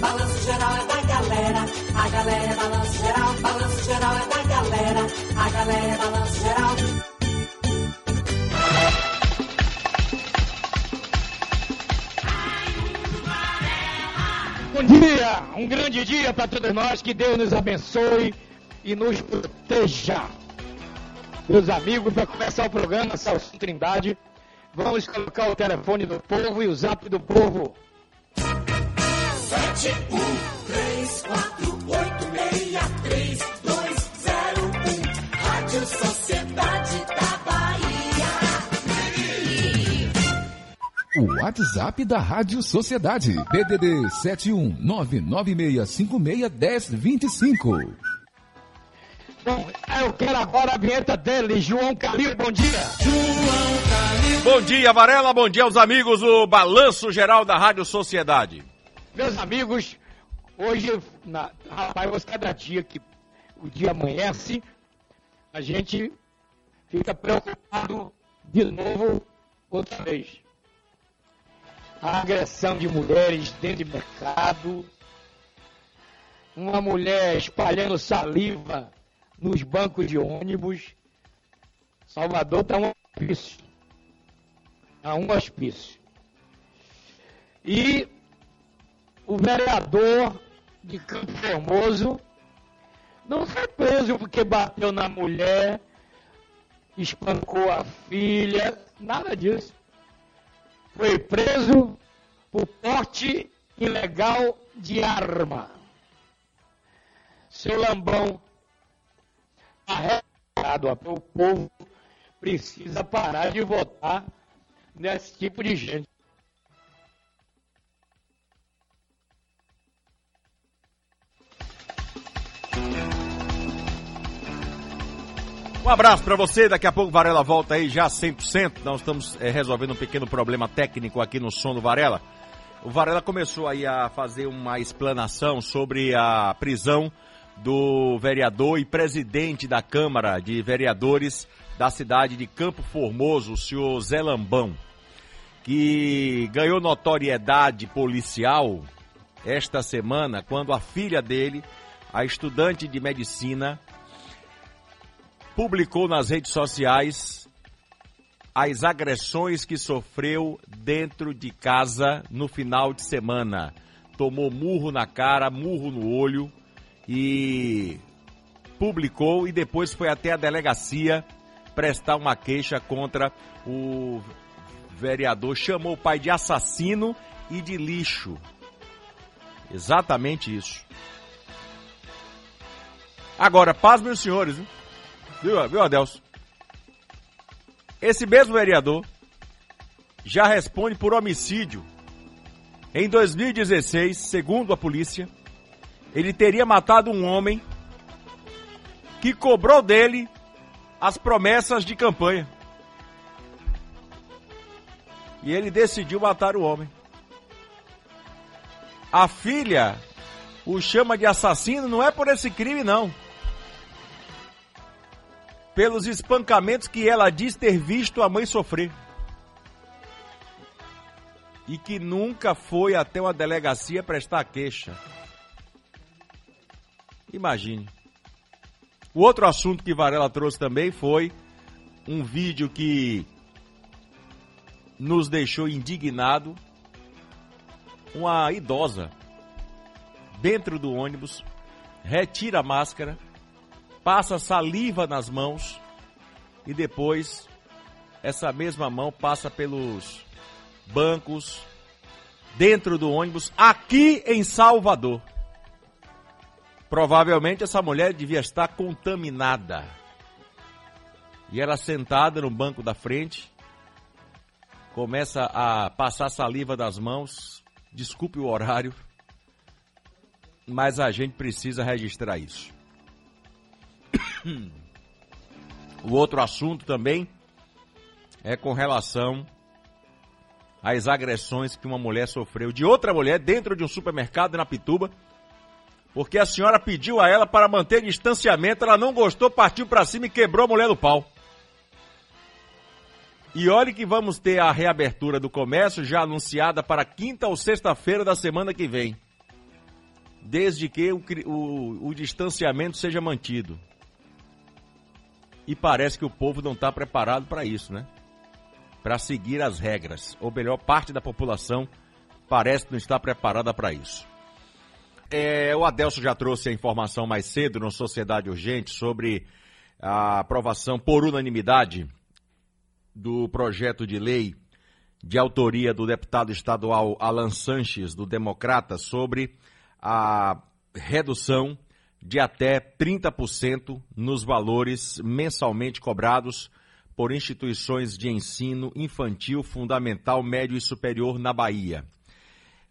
Balanço geral é da galera, a galera é balanço geral, balanço geral é da galera, a galera é balanço geral. Bom dia, um grande dia para todos nós, que Deus nos abençoe e nos proteja. Meus amigos, para começar o programa Salso Trindade, vamos colocar o telefone do povo e o zap do povo. WhatsApp da Rádio Sociedade. PDD 71996561025. Bom, eu quero agora a vinheta dele, João Calil, bom dia. Bom dia, Varela. Bom dia aos amigos do Balanço Geral da Rádio Sociedade. Meus amigos, hoje, na, rapaz, cada dia que o dia amanhece, a gente fica preocupado de novo outra vez. A agressão de mulheres dentro de mercado, uma mulher espalhando saliva nos bancos de ônibus. Salvador está um hospício. Está um hospício. E o vereador de Campo Formoso não foi preso porque bateu na mulher, espancou a filha, nada disso. Foi preso por porte ilegal de arma. Seu Lambão, arrecado, o povo precisa parar de votar nesse tipo de gente. Um abraço pra você, daqui a pouco Varela volta aí já 100%. Nós estamos eh, resolvendo um pequeno problema técnico aqui no som do Varela. O Varela começou aí a fazer uma explanação sobre a prisão do vereador e presidente da Câmara de Vereadores da cidade de Campo Formoso, o senhor Zé Lambão, que ganhou notoriedade policial esta semana quando a filha dele, a estudante de medicina, publicou nas redes sociais as agressões que sofreu dentro de casa no final de semana. Tomou murro na cara, murro no olho e publicou e depois foi até a delegacia prestar uma queixa contra o vereador. Chamou o pai de assassino e de lixo. Exatamente isso. Agora, paz, meus senhores, hein? Viu, viu, Adelso? Esse mesmo vereador já responde por homicídio. Em 2016, segundo a polícia, ele teria matado um homem que cobrou dele as promessas de campanha. E ele decidiu matar o homem. A filha o chama de assassino não é por esse crime, não pelos espancamentos que ela diz ter visto a mãe sofrer. E que nunca foi até uma delegacia prestar queixa. Imagine. O outro assunto que Varela trouxe também foi um vídeo que nos deixou indignado. Uma idosa dentro do ônibus retira a máscara passa saliva nas mãos e depois essa mesma mão passa pelos bancos dentro do ônibus aqui em Salvador. Provavelmente essa mulher devia estar contaminada. E ela sentada no banco da frente, começa a passar saliva das mãos. Desculpe o horário, mas a gente precisa registrar isso. O outro assunto também é com relação às agressões que uma mulher sofreu de outra mulher dentro de um supermercado na Pituba, porque a senhora pediu a ela para manter distanciamento, ela não gostou, partiu para cima e quebrou a mulher do pau. E olhe que vamos ter a reabertura do comércio já anunciada para quinta ou sexta-feira da semana que vem. desde que o, o, o distanciamento seja mantido. E parece que o povo não está preparado para isso, né? Para seguir as regras. Ou melhor, parte da população parece não estar preparada para isso. É, o Adelso já trouxe a informação mais cedo no Sociedade Urgente sobre a aprovação por unanimidade do projeto de lei de autoria do deputado estadual Alan Sanches, do Democrata, sobre a redução de até 30% nos valores mensalmente cobrados por instituições de ensino infantil, fundamental, médio e superior na Bahia.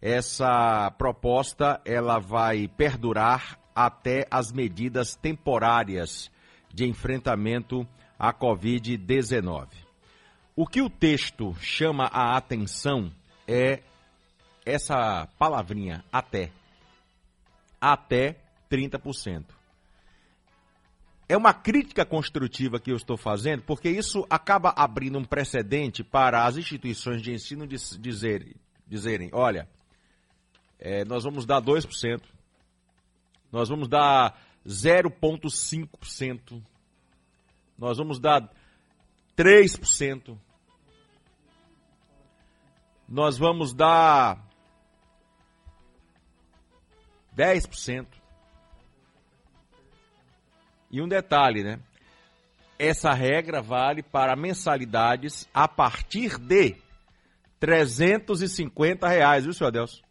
Essa proposta ela vai perdurar até as medidas temporárias de enfrentamento à Covid-19. O que o texto chama a atenção é essa palavrinha até. Até 30%. É uma crítica construtiva que eu estou fazendo, porque isso acaba abrindo um precedente para as instituições de ensino dizerem, dizerem olha, é, nós vamos dar 2%, nós vamos dar 0,5%, nós vamos dar 3%, nós vamos dar 10%. E um detalhe, né? Essa regra vale para mensalidades a partir de 350 reais, viu, senhor Adelson?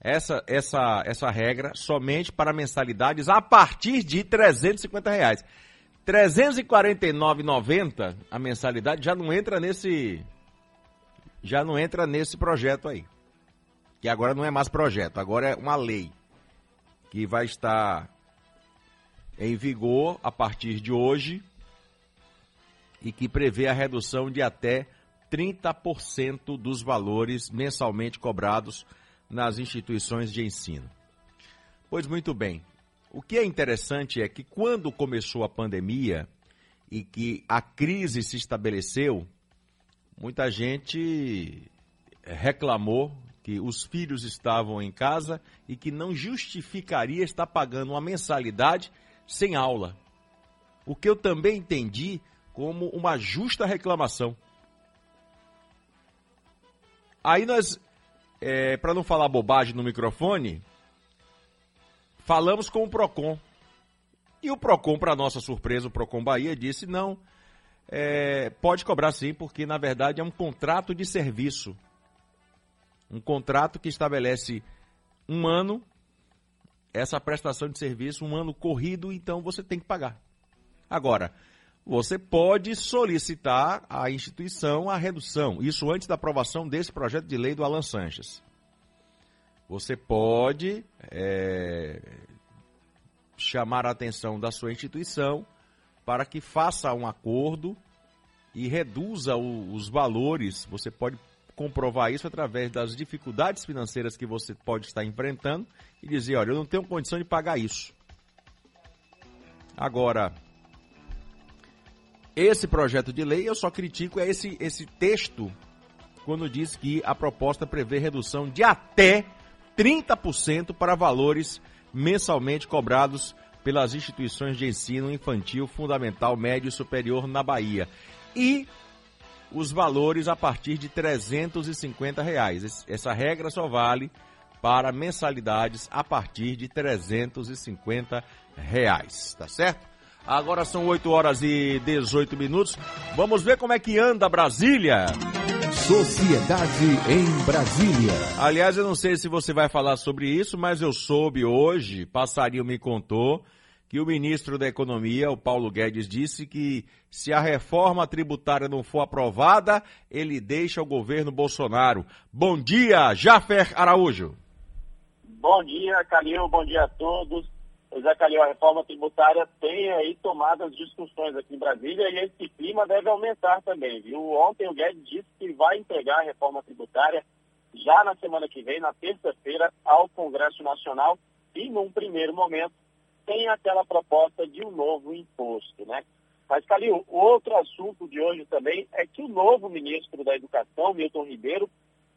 Essa, essa, essa regra somente para mensalidades a partir de 350 reais. 349,90 a mensalidade já não entra nesse já não entra nesse projeto aí. Que agora não é mais projeto, agora é uma lei que vai estar em vigor a partir de hoje e que prevê a redução de até 30% dos valores mensalmente cobrados nas instituições de ensino. Pois muito bem. O que é interessante é que quando começou a pandemia e que a crise se estabeleceu, muita gente reclamou que os filhos estavam em casa e que não justificaria estar pagando uma mensalidade sem aula. O que eu também entendi como uma justa reclamação. Aí nós é, para não falar bobagem no microfone, falamos com o PROCON. E o PROCON, para nossa surpresa, o PROCON Bahia disse: não, é, pode cobrar sim, porque na verdade é um contrato de serviço. Um contrato que estabelece um ano, essa prestação de serviço, um ano corrido, então você tem que pagar. Agora, você pode solicitar à instituição a redução. Isso antes da aprovação desse projeto de lei do Alan Sanches. Você pode é, chamar a atenção da sua instituição para que faça um acordo e reduza o, os valores. Você pode comprovar isso através das dificuldades financeiras que você pode estar enfrentando e dizer: olha, eu não tenho condição de pagar isso. Agora, esse projeto de lei, eu só critico é esse, esse texto, quando diz que a proposta prevê redução de até 30% para valores mensalmente cobrados pelas instituições de ensino infantil, fundamental, médio e superior na Bahia. E os valores a partir de 350 reais. Essa regra só vale para mensalidades a partir de 350 reais, tá certo? Agora são 8 horas e 18 minutos. Vamos ver como é que anda Brasília. Sociedade em Brasília. Aliás, eu não sei se você vai falar sobre isso, mas eu soube hoje, passarinho me contou, que o ministro da Economia, o Paulo Guedes, disse que se a reforma tributária não for aprovada, ele deixa o governo Bolsonaro. Bom dia, Jafer Araújo. Bom dia, Calil, bom dia a todos. Zé Calil, a reforma tributária tem aí tomado as discussões aqui em Brasília e esse clima deve aumentar também, viu? Ontem o Guedes disse que vai entregar a reforma tributária já na semana que vem, na terça-feira, ao Congresso Nacional e, num primeiro momento, tem aquela proposta de um novo imposto, né? Mas, Calil, outro assunto de hoje também é que o novo ministro da Educação, Milton Ribeiro,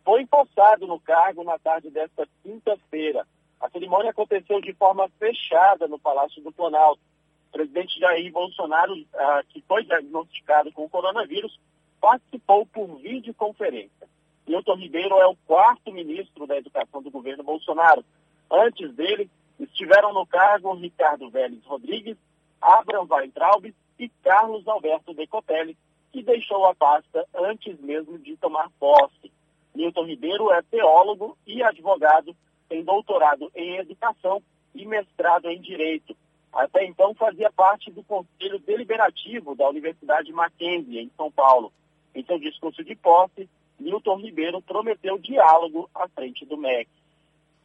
foi empossado no cargo na tarde desta quinta-feira. A cerimônia aconteceu de forma fechada no Palácio do Planalto. O presidente Jair Bolsonaro, ah, que foi diagnosticado com coronavírus, participou por videoconferência. Milton Ribeiro é o quarto ministro da Educação do governo Bolsonaro. Antes dele, estiveram no cargo Ricardo Vélez Rodrigues, Abraham Weintraub e Carlos Alberto Decotelli, que deixou a pasta antes mesmo de tomar posse. Milton Ribeiro é teólogo e advogado, tem doutorado em educação e mestrado em direito. Até então fazia parte do Conselho Deliberativo da Universidade Mackenzie, em São Paulo. Em seu discurso de posse, Milton Ribeiro prometeu diálogo à frente do MEC.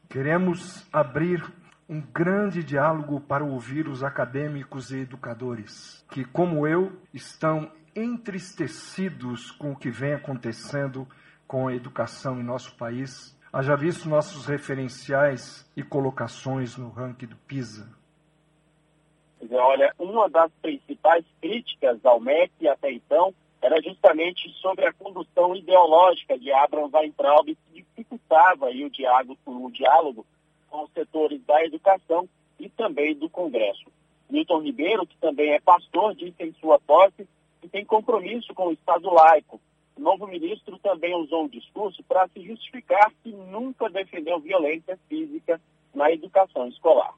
Queremos abrir um grande diálogo para ouvir os acadêmicos e educadores, que, como eu, estão entristecidos com o que vem acontecendo com a educação em nosso país. Haja visto nossos referenciais e colocações no ranking do PISA. Olha, uma das principais críticas ao MEC até então era justamente sobre a condução ideológica de Abraham Weintraub, que dificultava aí o, diálogo, o diálogo com os setores da educação e também do Congresso. Milton Ribeiro, que também é pastor, disse em sua posse que tem compromisso com o Estado laico. O novo ministro também usou o discurso para se justificar que nunca defendeu violência física na educação escolar.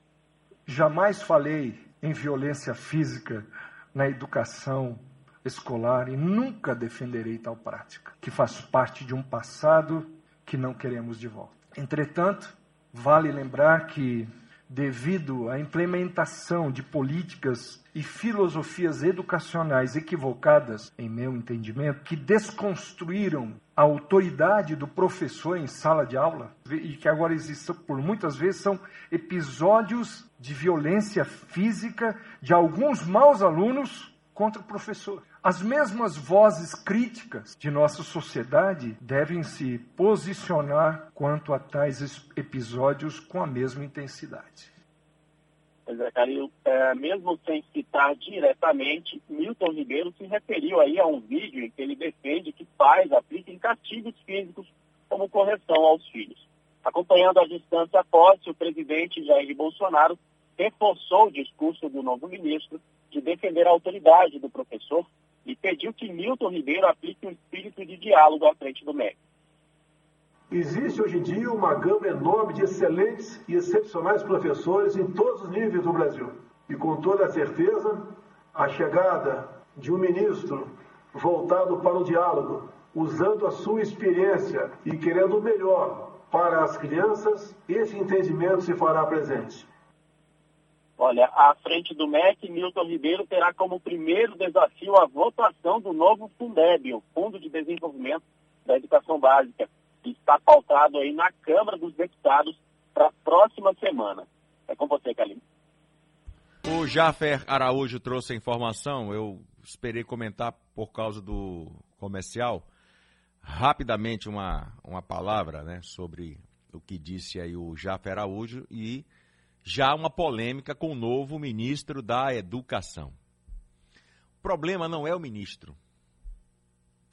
Jamais falei em violência física na educação escolar e nunca defenderei tal prática, que faz parte de um passado que não queremos de volta. Entretanto, vale lembrar que, devido à implementação de políticas e filosofias educacionais equivocadas, em meu entendimento, que desconstruíram a autoridade do professor em sala de aula e que agora existem, por muitas vezes, são episódios de violência física de alguns maus alunos contra o professor. As mesmas vozes críticas de nossa sociedade devem se posicionar quanto a tais episódios com a mesma intensidade. Pois é, Calil, é, mesmo sem citar diretamente, Milton Ribeiro se referiu aí a um vídeo em que ele defende que pais apliquem castigos físicos como correção aos filhos. Acompanhando a distância após o presidente Jair Bolsonaro reforçou o discurso do novo ministro de defender a autoridade do professor e pediu que Milton Ribeiro aplique um espírito de diálogo à frente do MEC. Existe hoje em dia uma gama enorme de excelentes e excepcionais professores em todos os níveis do Brasil. E com toda certeza, a chegada de um ministro voltado para o diálogo, usando a sua experiência e querendo o melhor para as crianças, esse entendimento se fará presente. Olha, à frente do MEC, Milton Ribeiro terá como primeiro desafio a votação do novo Fundeb, o Fundo de Desenvolvimento da Educação Básica, que está pautado aí na Câmara dos Deputados para a próxima semana. É com você, Calim. O Jafer Araújo trouxe a informação, eu esperei comentar por causa do comercial. Rapidamente uma, uma palavra né, sobre o que disse aí o Jafer Araújo e já uma polêmica com o novo ministro da Educação. O problema não é o ministro.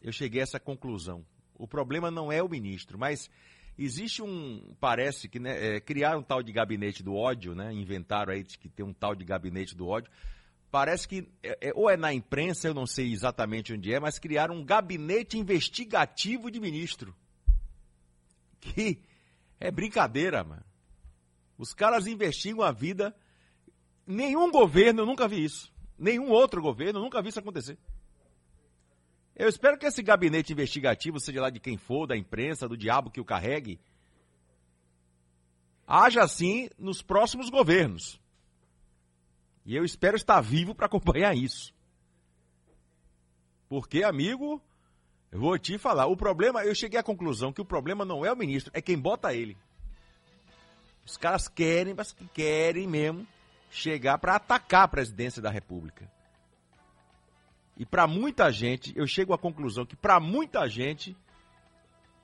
Eu cheguei a essa conclusão. O problema não é o ministro, mas existe um, parece que né, é, criaram um tal de gabinete do ódio, né? Inventaram aí que tem um tal de gabinete do ódio. Parece que é, é, ou é na imprensa, eu não sei exatamente onde é, mas criaram um gabinete investigativo de ministro. Que é brincadeira, mano. Os caras investigam a vida. Nenhum governo, eu nunca vi isso. Nenhum outro governo, eu nunca vi isso acontecer. Eu espero que esse gabinete investigativo, seja lá de quem for, da imprensa, do diabo que o carregue, haja assim nos próximos governos. E eu espero estar vivo para acompanhar isso. Porque, amigo, eu vou te falar, o problema, eu cheguei à conclusão que o problema não é o ministro, é quem bota ele. Os caras querem, mas que querem mesmo chegar para atacar a presidência da República. E para muita gente, eu chego à conclusão que para muita gente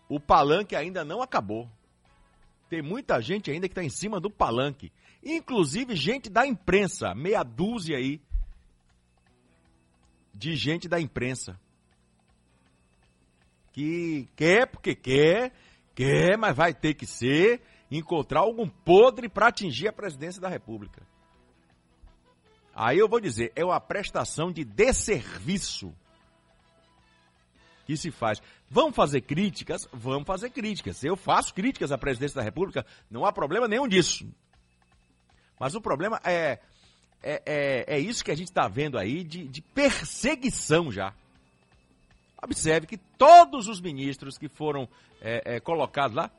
o palanque ainda não acabou. Tem muita gente ainda que está em cima do palanque, inclusive gente da imprensa, meia dúzia aí de gente da imprensa que quer porque quer, quer, mas vai ter que ser encontrar algum podre para atingir a presidência da República. Aí eu vou dizer, é uma prestação de desserviço que se faz. Vamos fazer críticas? Vamos fazer críticas. Eu faço críticas à presidência da República, não há problema nenhum disso. Mas o problema é, é, é, é isso que a gente está vendo aí de, de perseguição já. Observe que todos os ministros que foram é, é, colocados lá,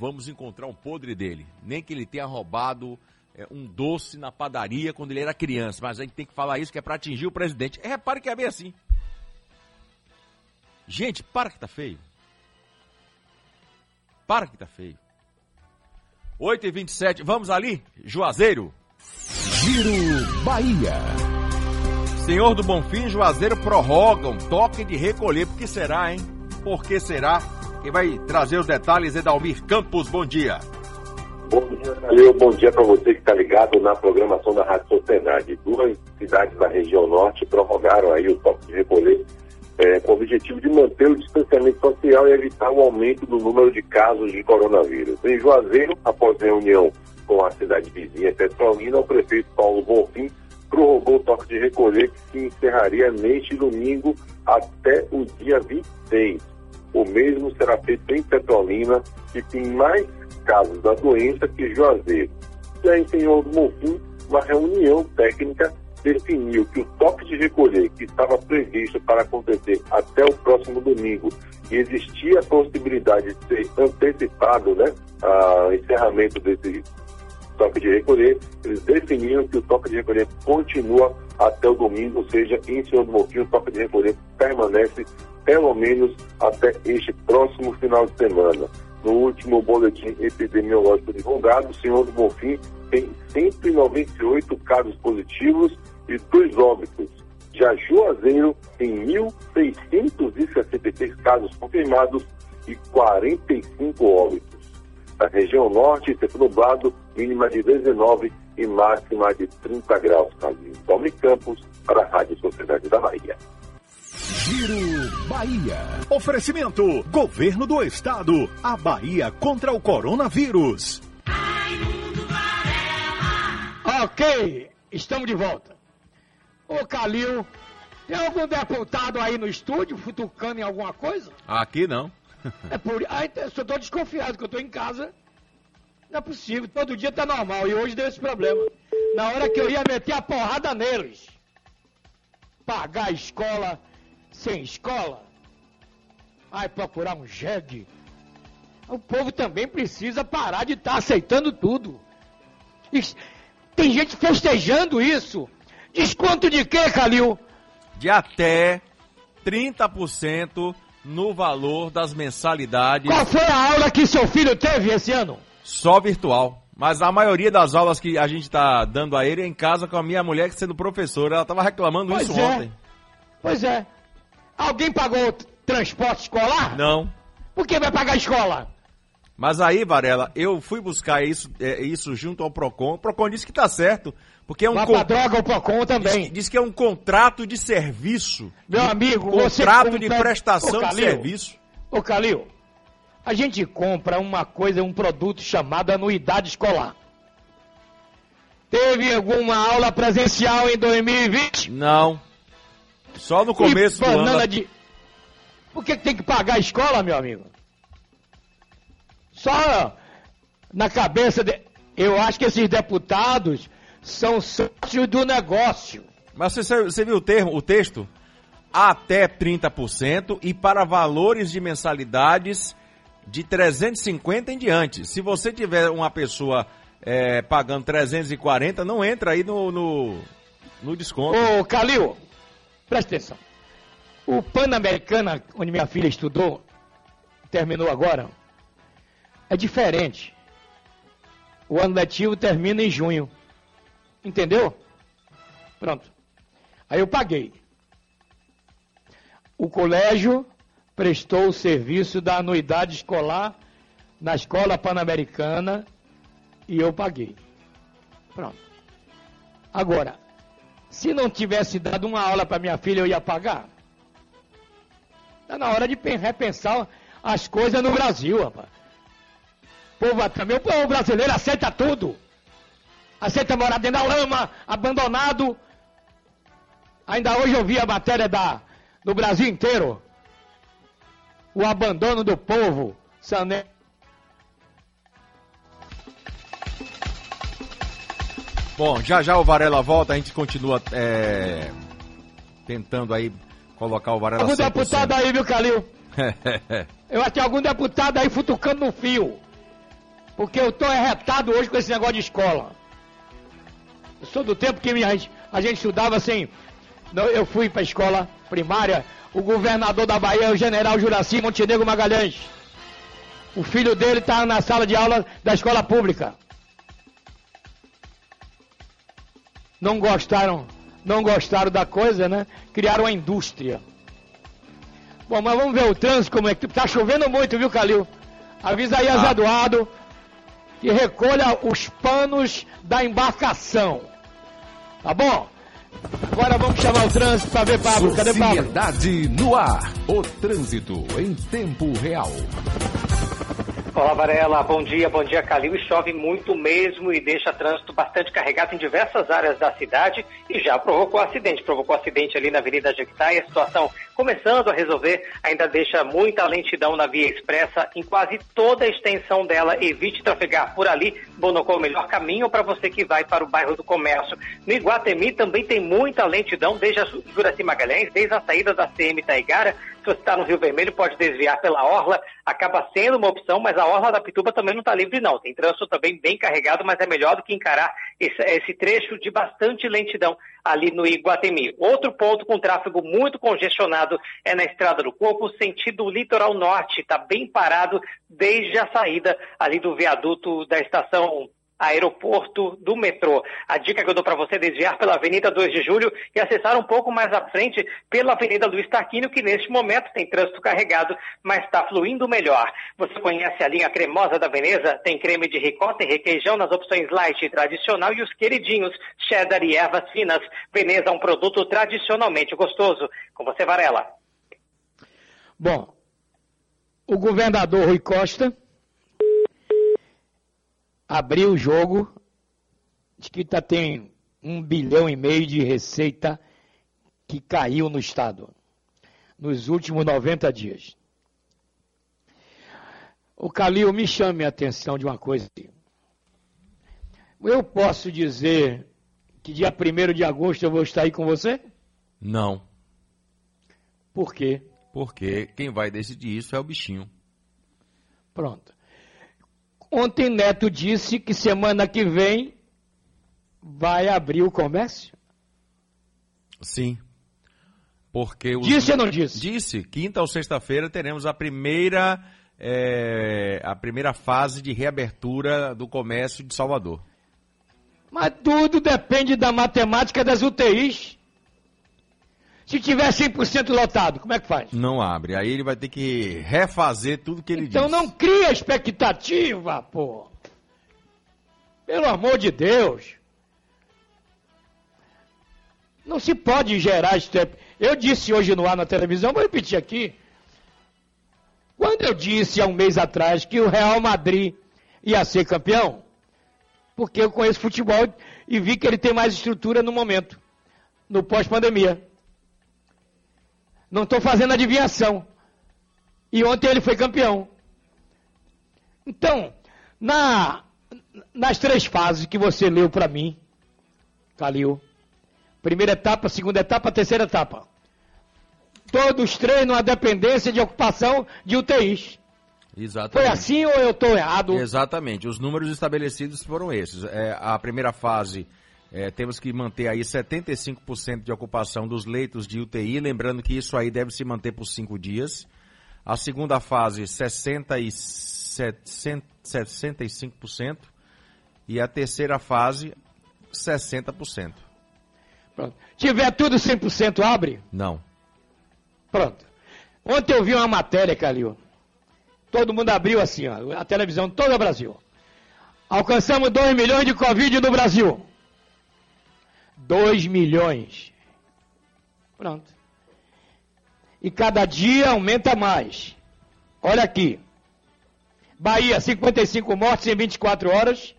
vamos encontrar um podre dele. Nem que ele tenha roubado é, um doce na padaria quando ele era criança. Mas a gente tem que falar isso que é para atingir o presidente. repare que é bem assim. Gente, para que tá feio. Para que tá feio. 8 e 27 vamos ali? Juazeiro. Giro Bahia. Senhor do Bonfim Juazeiro prorrogam toque de recolher. Por que será, hein? Por que será? Quem vai trazer os detalhes é Dalmir Campos. Bom dia. Bom dia, Calil. Bom dia para você que está ligado na programação da Rádio Sociedade. Duas cidades da região norte prorrogaram aí o toque de recolher é, com o objetivo de manter o distanciamento social e evitar o aumento do número de casos de coronavírus. Em Juazeiro, após reunião com a cidade vizinha Petrolina, o prefeito Paulo Bonfim prorrogou o toque de recolher que se encerraria neste domingo até o dia 26. O mesmo será feito em Petrolina, que tem mais casos da doença que Juazeiro. Já em Senhor do Bonfim, uma reunião técnica definiu que o toque de recolher que estava previsto para acontecer até o próximo domingo e existia a possibilidade de ser antecipado, né, o encerramento desse toque de recolher, eles definiram que o toque de recolher continua até o domingo, ou seja, em Senhor do Montinho, o toque de recolher permanece pelo menos até este próximo final de semana. No último boletim epidemiológico divulgado, o Senhor do Bonfim tem 198 casos positivos e dois óbitos. Já Juazeiro tem 1.663 casos confirmados e 45 óbitos. Na região norte, tempo nublado, mínima de 19 e máxima de 30 graus. Tome Campos, para a Rádio Sociedade da Bahia. Giro Bahia. Oferecimento: Governo do Estado. A Bahia contra o coronavírus. Ok, estamos de volta. Ô Calil, tem algum deputado aí no estúdio futucando em alguma coisa? Aqui não. É por. Ah, então, eu tô desconfiado que eu tô em casa. Não é possível, todo dia tá normal e hoje deu esse problema. Na hora que eu ia meter a porrada neles. Pagar a escola sem escola. Ai, procurar um jegue. O povo também precisa parar de estar tá aceitando tudo. Tem gente festejando isso. Desconto de quê, Calil? De até 30% no valor das mensalidades. Qual foi a aula que seu filho teve esse ano? Só virtual. Mas a maioria das aulas que a gente está dando a ele é em casa com a minha mulher que sendo professora. Ela estava reclamando pois isso é. ontem. Pois é. Alguém pagou transporte escolar? Não. Por que vai pagar a escola? Mas aí, Varela, eu fui buscar isso, é, isso junto ao PROCON. O PROCON disse que está certo. Porque é um Vai con... droga o PROCON também. Diz, diz, que é um contrato de serviço. Meu de, amigo, contrato compra... de prestação Ô, Calil, de serviço. Ô, Calil, a gente compra uma coisa, um produto chamado anuidade escolar. Teve alguma aula presencial em 2020? Não. Só no começo e do ano. De... Por que tem que pagar a escola, meu amigo? Só na cabeça de. Eu acho que esses deputados são sócios do negócio. Mas você, você viu o termo, o texto? Até 30% e para valores de mensalidades de 350 em diante. Se você tiver uma pessoa é, pagando 340, não entra aí no, no, no desconto. Ô, Calil, presta atenção. O Pan-Americana, onde minha filha estudou, terminou agora, é diferente. O ano letivo termina em junho. Entendeu? Pronto. Aí eu paguei. O colégio prestou o serviço da anuidade escolar na escola pan-americana e eu paguei. Pronto. Agora, se não tivesse dado uma aula para minha filha, eu ia pagar? Está na hora de repensar as coisas no Brasil, rapaz. povo também, o povo brasileiro aceita tudo. Aceita morar dentro da lama, abandonado. Ainda hoje eu vi a matéria da, do Brasil inteiro. O abandono do povo. Sané. Bom, já já o Varela volta, a gente continua é, tentando aí colocar o Varela Algum 100%. deputado aí, viu, Calil? Eu acho que algum deputado aí futucando no fio. Porque eu tô arretado hoje com esse negócio de escola. Eu sou do tempo que minha, a gente estudava assim. Eu fui pra escola primária. O governador da Bahia, o general Juraci Montenegro Magalhães. O filho dele tá na sala de aula da escola pública. Não gostaram, não gostaram da coisa, né? Criaram a indústria. Bom, mas vamos ver o trânsito como é que tá chovendo muito, viu, Calil? Avisa aí Ah. Eduardo que recolha os panos da embarcação. Tá bom? Agora vamos chamar o trânsito para ver Pablo. Cadê Pablo? Sociedade no ar. O trânsito em tempo real. Olá, Varela. Bom dia, bom dia, Calil. E chove muito mesmo e deixa trânsito bastante carregado em diversas áreas da cidade e já provocou acidente. Provocou acidente ali na Avenida Jequitai. A situação começando a resolver, ainda deixa muita lentidão na via expressa em quase toda a extensão dela. Evite trafegar por ali. Bonocô é o melhor caminho para você que vai para o bairro do Comércio. No Iguatemi também tem muita lentidão, desde a Juraci Magalhães, desde a saída da CM Taigara. Se você está no Rio Vermelho, pode desviar pela Orla, acaba sendo uma opção, mas a Orla da Pituba também não está livre, não. Tem trânsito também bem carregado, mas é melhor do que encarar esse, esse trecho de bastante lentidão ali no Iguatemi. Outro ponto com tráfego muito congestionado é na Estrada do Corpo, sentido litoral norte. Está bem parado desde a saída ali do viaduto da estação aeroporto do metrô. A dica que eu dou para você é desviar pela Avenida 2 de Julho e acessar um pouco mais à frente pela Avenida Luiz Tarquínio, que neste momento tem trânsito carregado, mas está fluindo melhor. Você conhece a linha cremosa da Veneza? Tem creme de ricota e requeijão nas opções light e tradicional e os queridinhos, cheddar e ervas finas. Veneza é um produto tradicionalmente gostoso. Com você, Varela. Bom, o governador Rui Costa abriu o jogo, que tá, tem um bilhão e meio de receita que caiu no Estado nos últimos 90 dias. O Calil me chame a atenção de uma coisa. Eu posso dizer que dia 1 de agosto eu vou estar aí com você? Não, Por quê? porque quem vai decidir isso é o bichinho. Pronto. Ontem Neto disse que semana que vem vai abrir o comércio. Sim. Porque os... Disse ou não disse? Disse. Quinta ou sexta-feira teremos a primeira é, a primeira fase de reabertura do comércio de Salvador. Mas tudo depende da matemática das UTIs. Se tiver 100% lotado, como é que faz? Não abre. Aí ele vai ter que refazer tudo que ele Então disse. não cria expectativa, pô. Pelo amor de Deus. Não se pode gerar expectativa. Eu disse hoje no ar na televisão, vou repetir aqui. Quando eu disse há um mês atrás que o Real Madrid ia ser campeão, porque eu conheço futebol e vi que ele tem mais estrutura no momento, no pós-pandemia. Não estou fazendo adivinhação. E ontem ele foi campeão. Então, na, nas três fases que você leu para mim, Calil, primeira etapa, segunda etapa, terceira etapa. Todos três numa dependência de ocupação de UTIs. Exatamente. Foi assim ou eu estou errado? Exatamente. Os números estabelecidos foram esses. É, a primeira fase, é, temos que manter aí 75% de ocupação dos leitos de UTI, lembrando que isso aí deve se manter por cinco dias. A segunda fase, 60 e 70, 65%. E a terceira fase, 60%. Pronto. Tiver tudo 100% abre? Não. Pronto. Ontem eu vi uma matéria, Calil. Todo mundo abriu assim, ó, a televisão todo o Brasil. Alcançamos 2 milhões de Covid no Brasil. 2 milhões. Pronto. E cada dia aumenta mais. Olha aqui. Bahia, 55 mortes em 24 horas.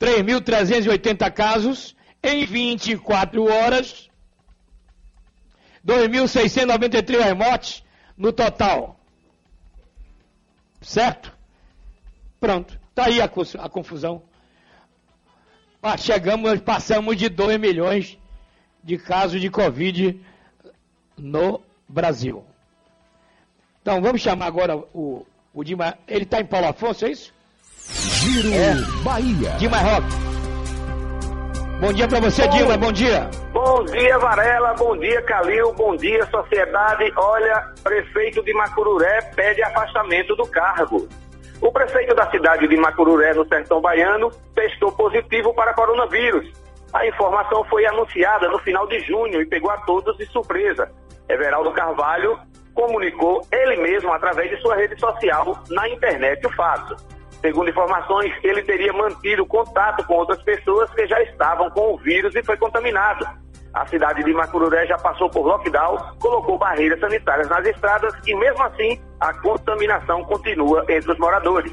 3.380 casos em 24 horas. 2.693 mortes no total. Certo? Pronto. Está aí a, a confusão. Ah, chegamos, passamos de 2 milhões de casos de Covid no Brasil. Então vamos chamar agora o, o Dima. Ele está em Paulo Afonso, é isso? Giro É. Bahia. Dima Rock. Bom dia para você, Dima. Bom dia. Bom dia, Varela. Bom dia, Calil. Bom dia, sociedade. Olha, prefeito de Macururé pede afastamento do cargo. O prefeito da cidade de Macururé, no sertão baiano, testou positivo para coronavírus. A informação foi anunciada no final de junho e pegou a todos de surpresa. Everaldo Carvalho comunicou ele mesmo através de sua rede social na internet o fato. Segundo informações, ele teria mantido contato com outras pessoas que já estavam com o vírus e foi contaminado. A cidade de Macururé já passou por lockdown, colocou barreiras sanitárias nas estradas e, mesmo assim, a contaminação continua entre os moradores.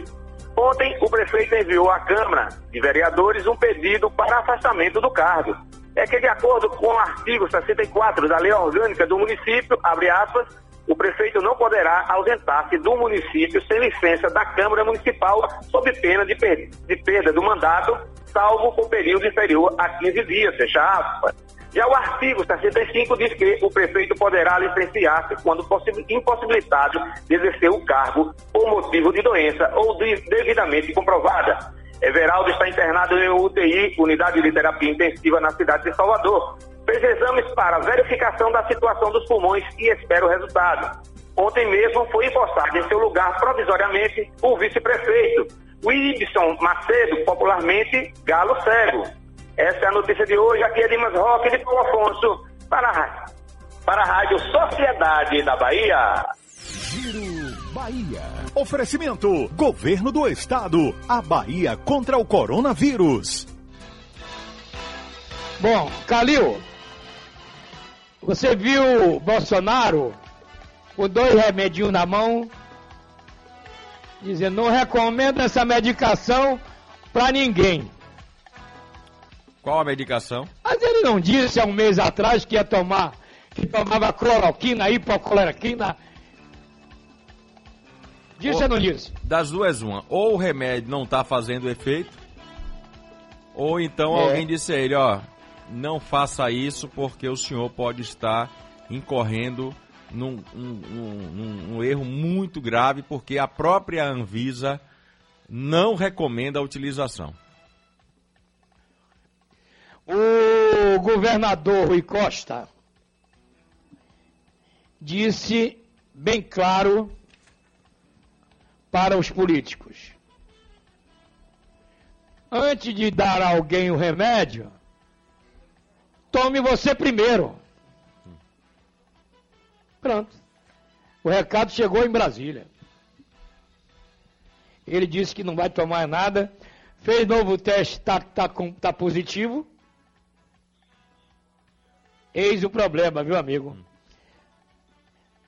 Ontem, o prefeito enviou à Câmara de Vereadores um pedido para afastamento do cargo. É que, de acordo com o artigo 64 da Lei Orgânica do município, abre aspas, o prefeito não poderá ausentar-se do município sem licença da Câmara Municipal, sob pena de, per- de perda do mandato, salvo por período inferior a 15 dias, fecha aspas. Já o artigo 65 diz que o prefeito poderá licenciar-se quando possi- impossibilitado de exercer o cargo por motivo de doença ou de- devidamente comprovada. Everaldo está internado em UTI, unidade de terapia intensiva na cidade de Salvador. Fez exames para verificação da situação dos pulmões e espera o resultado. Ontem mesmo foi empossado em seu lugar provisoriamente o vice-prefeito, o Ibson Macedo, popularmente Galo Cego. Essa é a notícia de hoje. Aqui é Dimas Roque de Paulo Afonso, para a, Rádio- para a Rádio Sociedade da Bahia. Giro Bahia. Oferecimento: Governo do Estado. A Bahia contra o coronavírus. Bom, Calil, você viu o Bolsonaro com dois remedinhos na mão, dizendo não recomendo essa medicação para ninguém. Qual a medicação? Mas ele não disse há um mês atrás que ia tomar, que tomava cloroquina, hipocloroquina. Disse Ô, ou não disse? Das duas, uma. Ou o remédio não está fazendo efeito, ou então É. alguém disse a ele, ó, não faça isso porque o senhor pode estar incorrendo num, um- um- um erro muito grave, porque a própria Anvisa não recomenda a utilização. O governador Rui Costa disse bem claro para os políticos: antes de dar a alguém o remédio, tome você primeiro. Pronto. O recado chegou em Brasília. Ele disse que não vai tomar nada, fez novo teste, está tá, com- tá positivo. Eis o problema, meu amigo.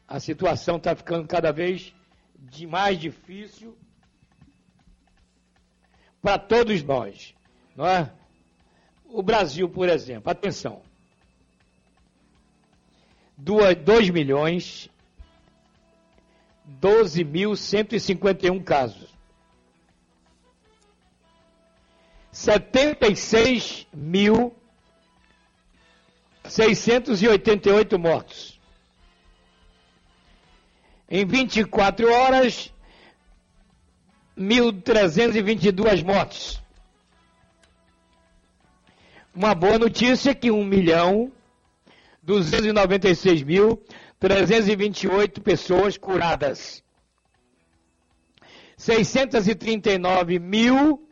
A situação está ficando cada vez de mais difícil para todos nós, não é? O Brasil, por exemplo, atenção. 2 milhões 12.151 casos. 76 mil 688 mortos. Em 24 horas, 1.322 mortes. Uma boa notícia é que 1 milhão 296 mil 328 pessoas curadas. 639 mil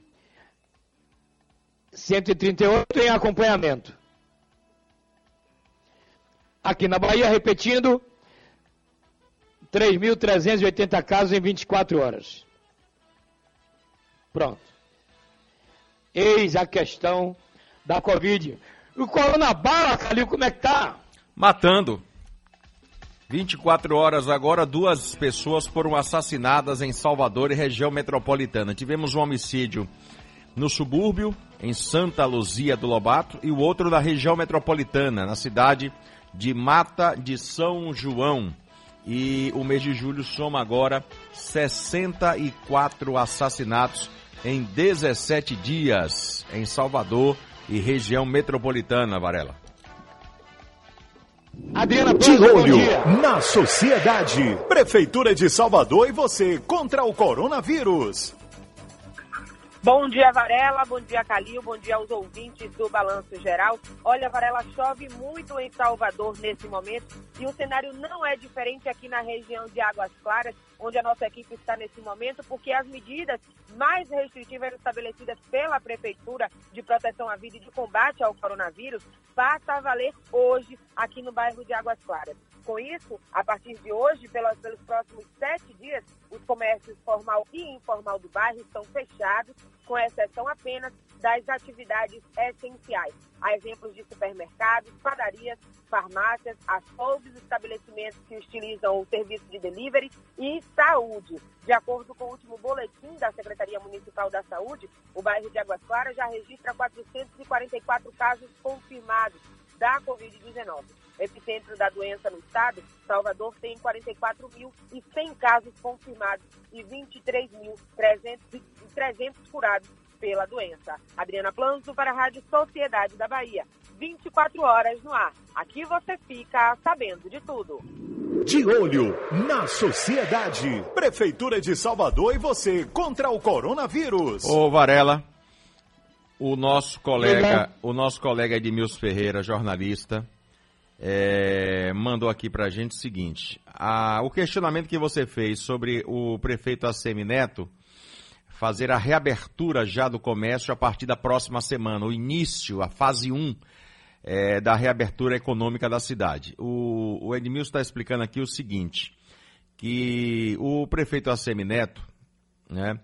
138 em acompanhamento. Aqui na Bahia, repetindo, 3.380 casos em 24 horas. Pronto. Eis a questão da Covid. O Corona Bala, Calil, como é que tá? Matando. 24 horas agora, duas pessoas foram assassinadas em Salvador e região metropolitana. Tivemos um homicídio no subúrbio, em Santa Luzia do Lobato, e o outro na região metropolitana, na cidade de Mata de São João. E o mês de julho soma agora 64 assassinatos em 17 dias em Salvador e região metropolitana, Varela. Adriana De olho na sociedade. Prefeitura de Salvador e você contra o coronavírus. Bom dia, Varela. Bom dia, Calil. Bom dia aos ouvintes do Balanço Geral. Olha, Varela, chove muito em Salvador nesse momento e o cenário não é diferente aqui na região de Águas Claras, onde a nossa equipe está nesse momento, porque as medidas mais restritivas estabelecidas pela Prefeitura de proteção à vida e de combate ao coronavírus passam a valer hoje aqui no bairro de Águas Claras. Com isso, a partir de hoje, pelos, pelos próximos sete dias, os comércios formal e informal do bairro estão fechados, com exceção apenas das atividades essenciais. Há exemplos de supermercados, padarias, farmácias, açougues, estabelecimentos que utilizam o serviço de delivery e saúde. De acordo com o último boletim da Secretaria Municipal da Saúde, o bairro de Águas Claras já registra 444 casos confirmados da Covid-19 epicentro da doença no estado, Salvador tem 44.100 casos confirmados e 23.300 curados pela doença. Adriana Planzo para a Rádio Sociedade da Bahia. 24 horas no ar. Aqui você fica sabendo de tudo. De olho na sociedade. Prefeitura de Salvador e você contra o coronavírus. Ô Varela, o nosso colega, o nosso colega Edmilson Ferreira, jornalista, é, mandou aqui para a gente o seguinte: a, o questionamento que você fez sobre o prefeito Assemineto fazer a reabertura já do comércio a partir da próxima semana, o início, a fase 1 é, da reabertura econômica da cidade. O, o Edmilson está explicando aqui o seguinte: que o prefeito Assemineto, né,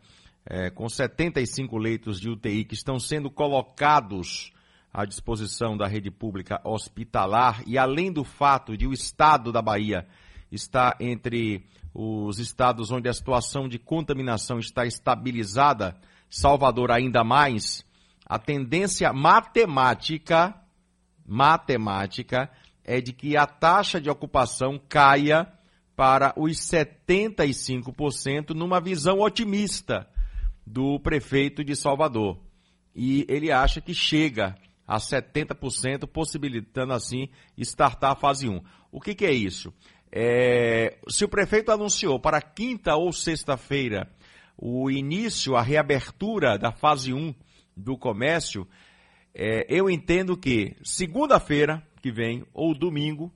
é, com 75 leitos de UTI que estão sendo colocados à disposição da rede pública hospitalar e além do fato de o estado da Bahia estar entre os estados onde a situação de contaminação está estabilizada, Salvador ainda mais, a tendência matemática matemática é de que a taxa de ocupação caia para os 75% numa visão otimista do prefeito de Salvador. E ele acha que chega a 70%, possibilitando assim startar a fase 1. O que, que é isso? É, se o prefeito anunciou para quinta ou sexta-feira o início, a reabertura da fase 1 do comércio, é, eu entendo que segunda-feira que vem ou domingo,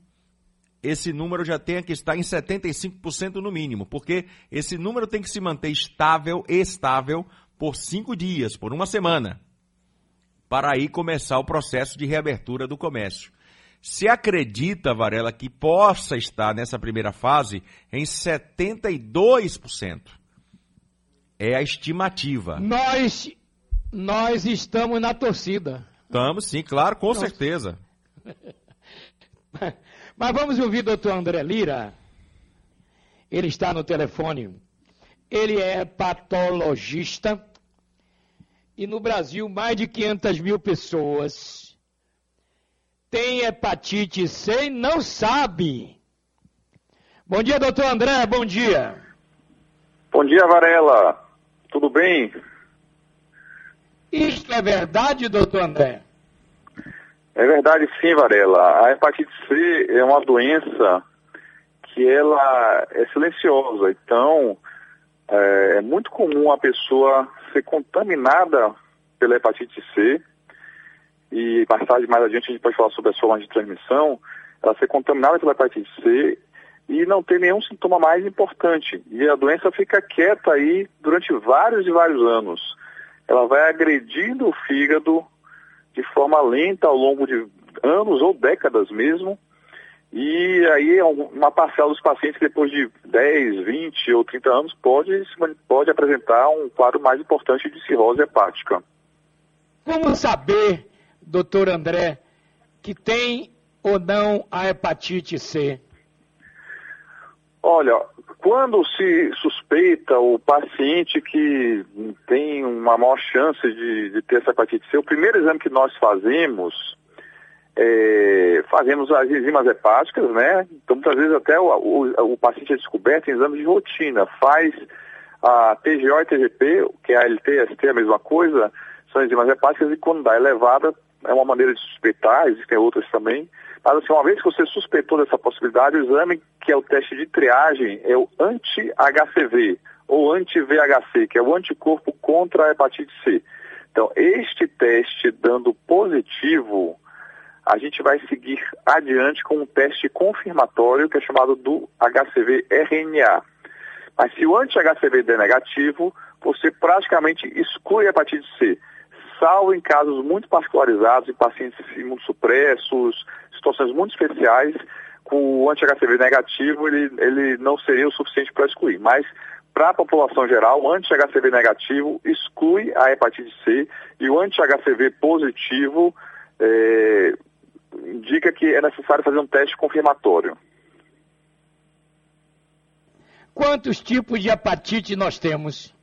esse número já tenha que estar em 75% no mínimo, porque esse número tem que se manter estável, estável, por cinco dias, por uma semana para aí começar o processo de reabertura do comércio. Se acredita, Varela, que possa estar nessa primeira fase em 72%. É a estimativa. Nós, nós estamos na torcida. Estamos, sim, claro, com Nossa. certeza. Mas vamos ouvir o doutor André Lira. Ele está no telefone. Ele é patologista e no Brasil mais de 500 mil pessoas têm hepatite C e não sabe. Bom dia, doutor André, bom dia. Bom dia, Varela. Tudo bem? Isto é verdade, doutor André? É verdade sim, Varela. A hepatite C é uma doença que ela é silenciosa. Então, é, é muito comum a pessoa ser contaminada pela hepatite C, e mais tarde, mais adiante, a gente pode falar sobre as formas de transmissão, ela ser contaminada pela hepatite C e não ter nenhum sintoma mais importante. E a doença fica quieta aí durante vários e vários anos. Ela vai agredindo o fígado de forma lenta ao longo de anos ou décadas mesmo, e aí uma parcela dos pacientes depois de 10, 20 ou 30 anos pode, pode apresentar um quadro mais importante de cirrose hepática. Como saber, doutor André, que tem ou não a hepatite C? Olha, quando se suspeita o paciente que tem uma maior chance de, de ter essa hepatite C, o primeiro exame que nós fazemos é, fazemos as enzimas hepáticas, né? Então, muitas vezes até o, o, o, paciente é descoberto em exames de rotina, faz a TGO e TGP, que é a LT, ST, a mesma coisa, são enzimas hepáticas e quando dá elevada, é uma maneira de suspeitar, existem outras também, mas assim, uma vez que você suspeitou dessa possibilidade, o exame, que é o teste de triagem, é o anti-HCV, ou anti-VHC, que é o anticorpo contra a hepatite C. Então, este teste dando positivo, a gente vai seguir adiante com um teste confirmatório, que é chamado do HCV-RNA. Mas se o anti-HCV der negativo, você praticamente exclui a hepatite C, salvo em casos muito particularizados, em pacientes imunossupressos, situações muito especiais, com o anti-HCV negativo, ele, ele não seria o suficiente para excluir. Mas, para a população geral, o anti-HCV negativo exclui a hepatite C e o anti-HCV positivo é, indica que é necessário fazer um teste confirmatório. Quantos tipos de hepatite nós temos?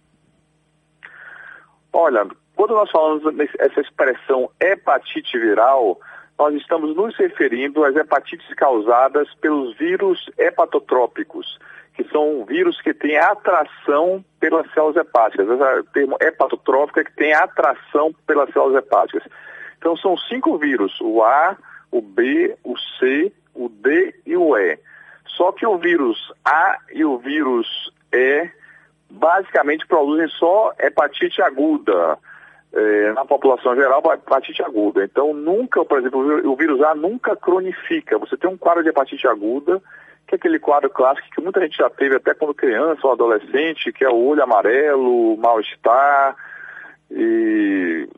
Olha, quando nós falamos essa expressão hepatite viral, nós estamos nos referindo às hepatites causadas pelos vírus hepatotrópicos, que são vírus que têm atração pelas células hepáticas. Esse termo hepatotrópico é que tem atração pelas células hepáticas. Então são cinco vírus, o A, o B, o C, o D e o E. Só que o vírus A e o vírus E basicamente produzem só hepatite aguda. É, na população geral, hepatite aguda. Então, nunca, por exemplo, o vírus A nunca cronifica. Você tem um quadro de hepatite aguda, que é aquele quadro clássico que muita gente já teve até quando criança ou adolescente, que é o olho amarelo, mal-estar e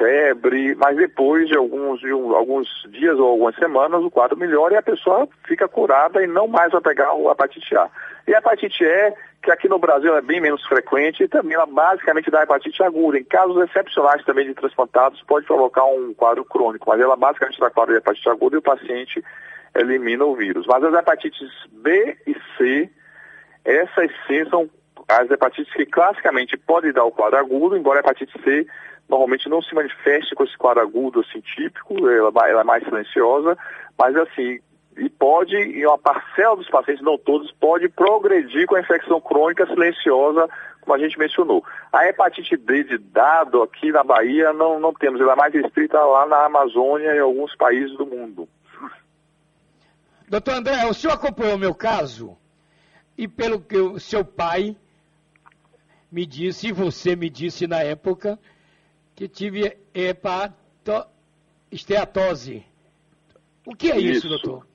febre, mas depois de alguns, de um, alguns dias ou algumas semanas o quadro melhora e a pessoa fica curada e não mais vai pegar o hepatite A. E a hepatite E, que aqui no Brasil é bem menos frequente, e também ela basicamente dá hepatite aguda. Em casos excepcionais também de transplantados, pode provocar um quadro crônico, mas ela basicamente dá quadro de hepatite aguda e o paciente elimina o vírus. Mas as hepatites B e C, essas sim são as hepatites que classicamente podem dar o quadro agudo, embora a hepatite C normalmente não se manifeste com esse quadro agudo assim típico, ela, ela é mais silenciosa, mas assim, e pode, em uma parcela dos pacientes, não todos, pode progredir com a infecção crônica silenciosa, como a gente mencionou. A hepatite D de dado aqui na Bahia não, não temos, ela é mais restrita lá na Amazônia e em alguns países do mundo. Doutor André, o senhor acompanhou o meu caso e pelo que o seu pai me disse, e você me disse na época, que tive hepatoesteatose. O que é isso, isso doutor?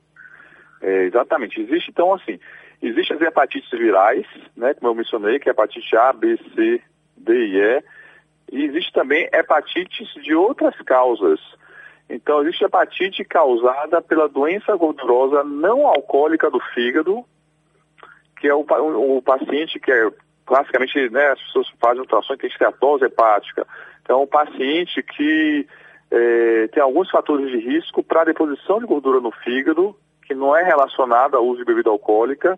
É, exatamente. Existe, então, assim, existem as hepatites virais, né, como eu mencionei, que é hepatite A, B, C, D e E, e existe também hepatites de outras causas. Então, existe hepatite causada pela doença gordurosa não alcoólica do fígado, que é o, o, o paciente que é, classicamente, né, as pessoas fazem ultrassom e tem esteatose hepática. Então, um paciente que é, tem alguns fatores de risco para a deposição de gordura no fígado, que não é relacionada ao uso de bebida alcoólica,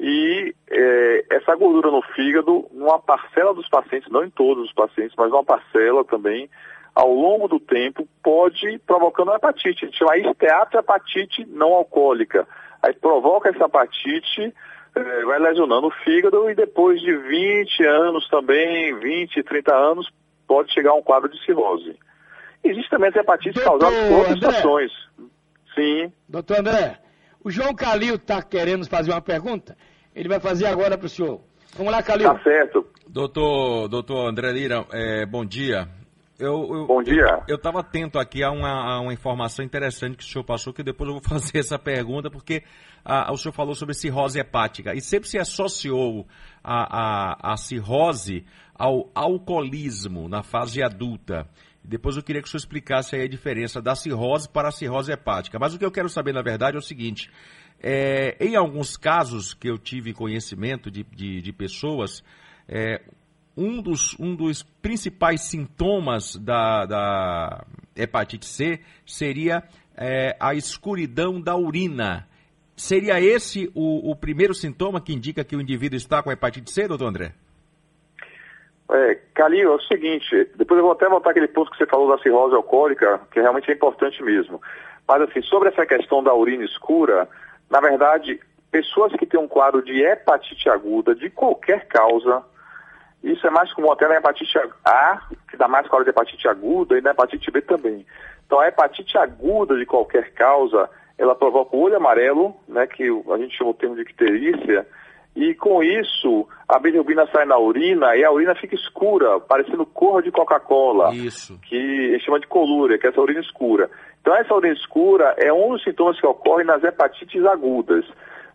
e é, essa gordura no fígado, numa parcela dos pacientes, não em todos os pacientes, mas uma parcela também, ao longo do tempo, pode provocando uma hepatite. A gente chama esteatohepatite não alcoólica. Aí provoca essa hepatite, é, vai lesionando o fígado e depois de 20 anos também, 20, 30 anos, pode chegar a um quadro de cirrose. Existe também as hepatites causadas por outras situações. Sim. Doutor André, o João Calil está querendo fazer uma pergunta. Ele vai fazer agora para o senhor. Vamos lá, Calil. Tá certo. Doutor, doutor André Lira, é, bom dia. Eu, eu, Bom dia. Eu estava atento aqui a uma, a uma, informação interessante que o senhor passou, que depois eu vou fazer essa pergunta, porque a, o senhor falou sobre cirrose hepática. E sempre se associou a, a, a cirrose ao alcoolismo na fase adulta. Depois eu queria que o senhor explicasse a diferença da cirrose para a cirrose hepática. Mas o que eu quero saber, na verdade, é o seguinte: é, em alguns casos que eu tive conhecimento de, de, de pessoas, é, um, dos, um dos principais sintomas da, da hepatite C seria é, a escuridão da urina. seria esse o, o primeiro sintoma que indica que o indivíduo está com hepatite C, doutor André? É, Calil, é o seguinte, depois eu vou até voltar aquele ponto que você falou da cirrose alcoólica, que realmente é importante mesmo. Mas assim, sobre essa questão da urina escura, na verdade, pessoas que têm um quadro de hepatite aguda, de qualquer causa, isso é mais comum até na hepatite A, que dá mais quadro de hepatite aguda, e na hepatite B também. Então, a hepatite aguda de qualquer causa, ela provoca o olho amarelo, né, que a gente chama o termo de icterícia, e com isso a bilirrubina sai na urina e a urina fica escura, parecendo cor de Coca-Cola. Isso. Que chama de colúria, que é essa urina escura. Então essa urina escura é um dos sintomas que ocorrem nas hepatites agudas.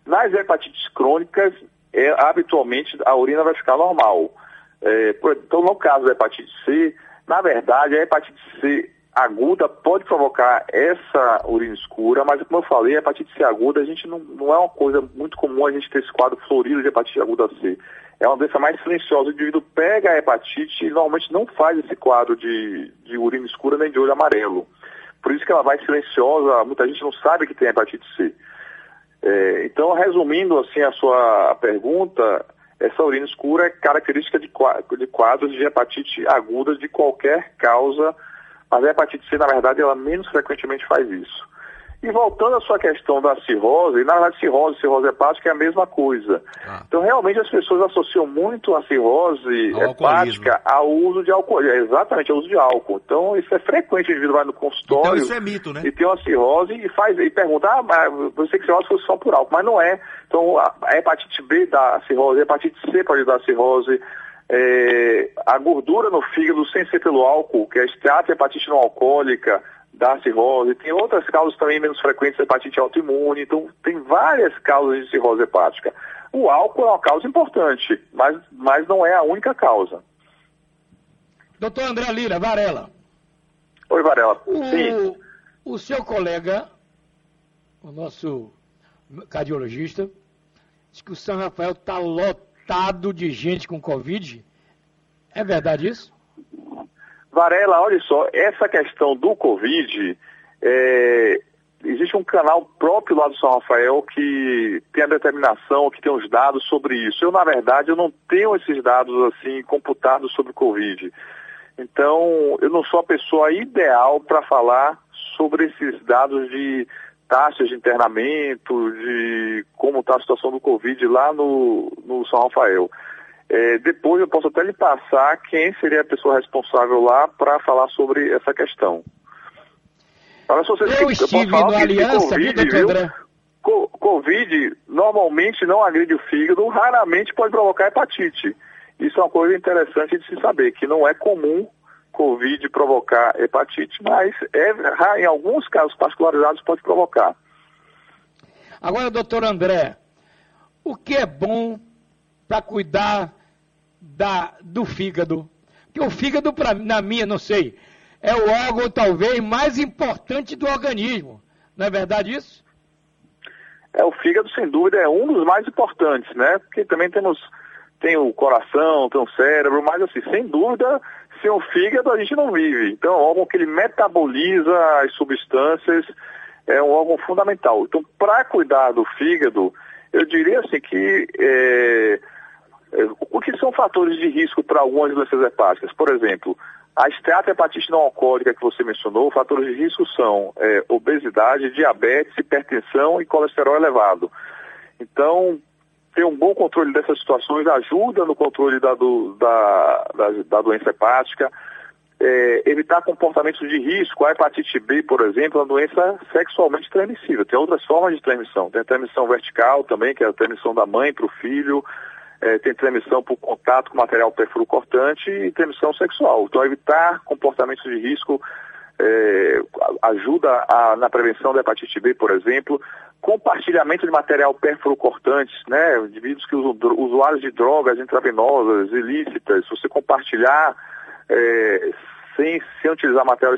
Nas hepatites crônicas, é, habitualmente a urina vai ficar normal. É, então no caso da hepatite C, na verdade a hepatite C aguda pode provocar essa urina escura, mas como eu falei, a hepatite C aguda, a gente não, não é uma coisa muito comum a gente ter esse quadro florido de hepatite aguda C. É uma doença mais silenciosa. O indivíduo pega a hepatite e normalmente não faz esse quadro de, de urina escura nem de olho amarelo. Por isso que ela vai silenciosa, muita gente não sabe que tem hepatite C. É, então, resumindo assim a sua pergunta, essa urina escura é característica de, de quadros de hepatite aguda de qualquer causa mas a hepatite C, na verdade, ela menos frequentemente faz isso. E voltando à sua questão da cirrose, na verdade, cirrose e cirrose hepática é a mesma coisa. Ah. Então, realmente, as pessoas associam muito a cirrose ao hepática ao uso de álcool. É, exatamente, ao uso de álcool. Então, isso é frequente. O indivíduo vai no consultório então, isso é mito, né? e tem uma cirrose e, faz, e pergunta, ah, mas você que cirrose fosse só por álcool. Mas não é. Então, a hepatite B dá cirrose, a hepatite C pode dar cirrose, é, a gordura no fígado sem ser pelo álcool, que é a esteata hepatite não alcoólica, da cirrose, tem outras causas também menos frequentes, hepatite autoimune, então tem várias causas de cirrose hepática. O álcool é uma causa importante, mas, mas não é a única causa. Doutor André Lira, Varela. Oi, Varela. O, Sim. O seu colega, o nosso cardiologista, diz que o São Rafael está lotado lotado de gente com Covid. É verdade isso? Varela, olha só, essa questão do Covid, é, existe um canal próprio lá do São Rafael que tem a determinação, que tem os dados sobre isso. Eu, na verdade, eu não tenho esses dados assim computados sobre Covid. Então, eu não sou a pessoa ideal para falar sobre esses dados de taxas de internamento, de como está a situação do Covid lá no, no São Rafael. É, depois eu posso até lhe passar quem seria a pessoa responsável lá para falar sobre essa questão. Agora, se vocês eu estive eu no Aliança, COVID, viu, André? Covid normalmente não agride o fígado, raramente pode provocar hepatite. Isso é uma coisa interessante de se saber, que não é comum Covid provocar hepatite, mas é, em alguns casos particularizados pode provocar. Agora, doutor André, o que é bom para cuidar da, do fígado? Porque o fígado, pra, na minha, não sei, é o órgão talvez mais importante do organismo. Não é verdade isso? É, o fígado, sem dúvida, é um dos mais importantes, né? Porque também temos, tem o coração, tem o cérebro, mas assim, sem dúvida, sem o fígado a gente não vive. Então é um órgão que ele metaboliza as substâncias, é um órgão fundamental. Então, para cuidar do fígado, eu diria assim que é, é, o que são fatores de risco para algumas doenças hepáticas? Por exemplo, a esteatohepatite não alcoólica que você mencionou, fatores de risco são é, obesidade, diabetes, hipertensão e colesterol elevado. Então, ter um bom controle dessas situações ajuda no controle da, do, da, da, da, doença hepática. É, evitar comportamentos de risco. A hepatite B, por exemplo, é uma doença sexualmente transmissível. Tem outras formas de transmissão. Tem a transmissão vertical também, que é a transmissão da mãe para o filho. É, tem transmissão por contato com material cortante e transmissão sexual. Então, evitar comportamentos de risco é, ajuda a, na prevenção da hepatite B, por exemplo, compartilhamento de material perfluorocortante, né, indivíduos que usam usuários de drogas intravenosas, ilícitas, se você compartilhar é, sem, sem utilizar material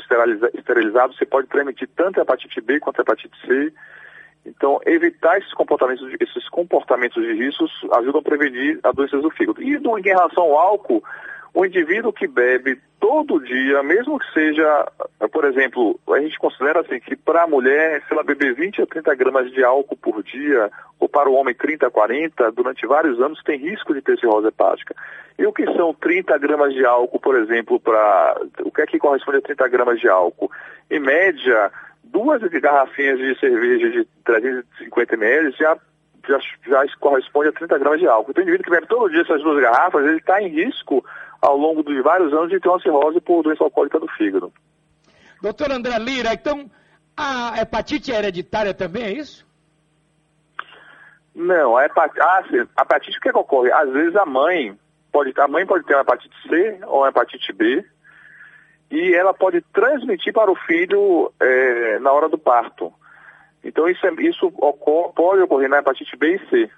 esterilizado, você pode transmitir tanto a hepatite B quanto a hepatite C. Então, evitar esses comportamentos, esses comportamentos de riscos ajudam a prevenir as doenças do fígado. E do, em relação ao álcool, O indivíduo que bebe todo dia, mesmo que seja, por exemplo, a gente considera assim que para a mulher, se ela beber 20 a 30 gramas de álcool por dia, ou para o homem 30 a 40, durante vários anos tem risco de ter cirrose hepática. E o que são 30 gramas de álcool, por exemplo, para. O que é que corresponde a 30 gramas de álcool? Em média, duas garrafinhas de cerveja de 350 ml já, já, já corresponde a 30 gramas de álcool. Então, o indivíduo que bebe todo dia essas duas garrafas, ele está em risco ao longo de vários anos de ter uma cirrose por doença alcoólica do fígado. Doutor André Lira, então a hepatite é hereditária também, é isso? Não, a hepatite, ah, a hepatite o que, é que ocorre? Às vezes a mãe pode, a mãe pode ter uma hepatite C ou uma hepatite B e ela pode transmitir para o filho é, na hora do parto. Então isso, é, isso ocorre, pode ocorrer na hepatite B e C.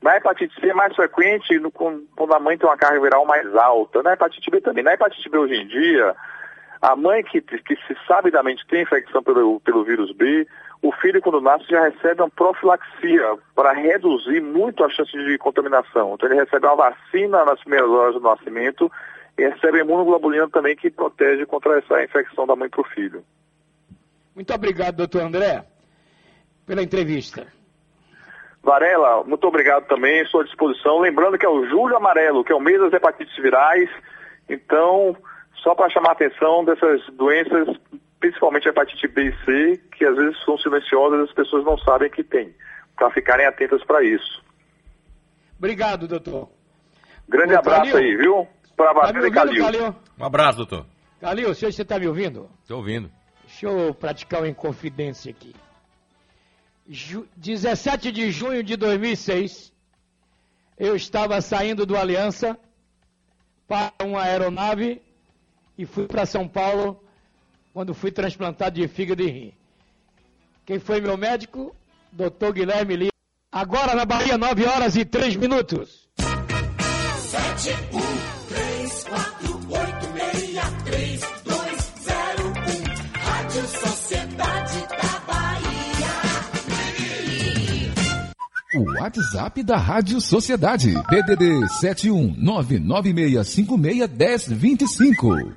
Na hepatite C é mais frequente no, quando a mãe tem uma carga viral mais alta. Na hepatite B também. Na hepatite B hoje em dia, a mãe que, que se sabidamente tem infecção pelo, pelo vírus B, o filho quando nasce já recebe uma profilaxia para reduzir muito a chance de contaminação. Então ele recebe uma vacina nas primeiras horas do nascimento e recebe a imunoglobulina também que protege contra essa infecção da mãe para o filho. Muito obrigado, doutor André, pela entrevista. Varela, muito obrigado também, estou à disposição. Lembrando que é o Julho Amarelo, que é o mês das hepatites virais. Então, só para chamar a atenção dessas doenças, principalmente a hepatite B e C, que às vezes são silenciosas e as pessoas não sabem que tem, para ficarem atentas para isso. Obrigado, doutor. Grande Ô, abraço Calil, aí, viu? Para tá Varela e Calil. Calil. Um abraço, doutor. Calil, se você está me ouvindo? Estou ouvindo. Deixa eu praticar uma inconfidência aqui. 17 de junho de 2006, eu estava saindo do Aliança para uma aeronave e fui para São Paulo quando fui transplantado de fígado e rim. Quem foi meu médico? Dr. Guilherme Lima. Agora na Bahia, 9 horas e 3 minutos. 7, 1, WhatsApp da Rádio Sociedade. PDD 71996561025.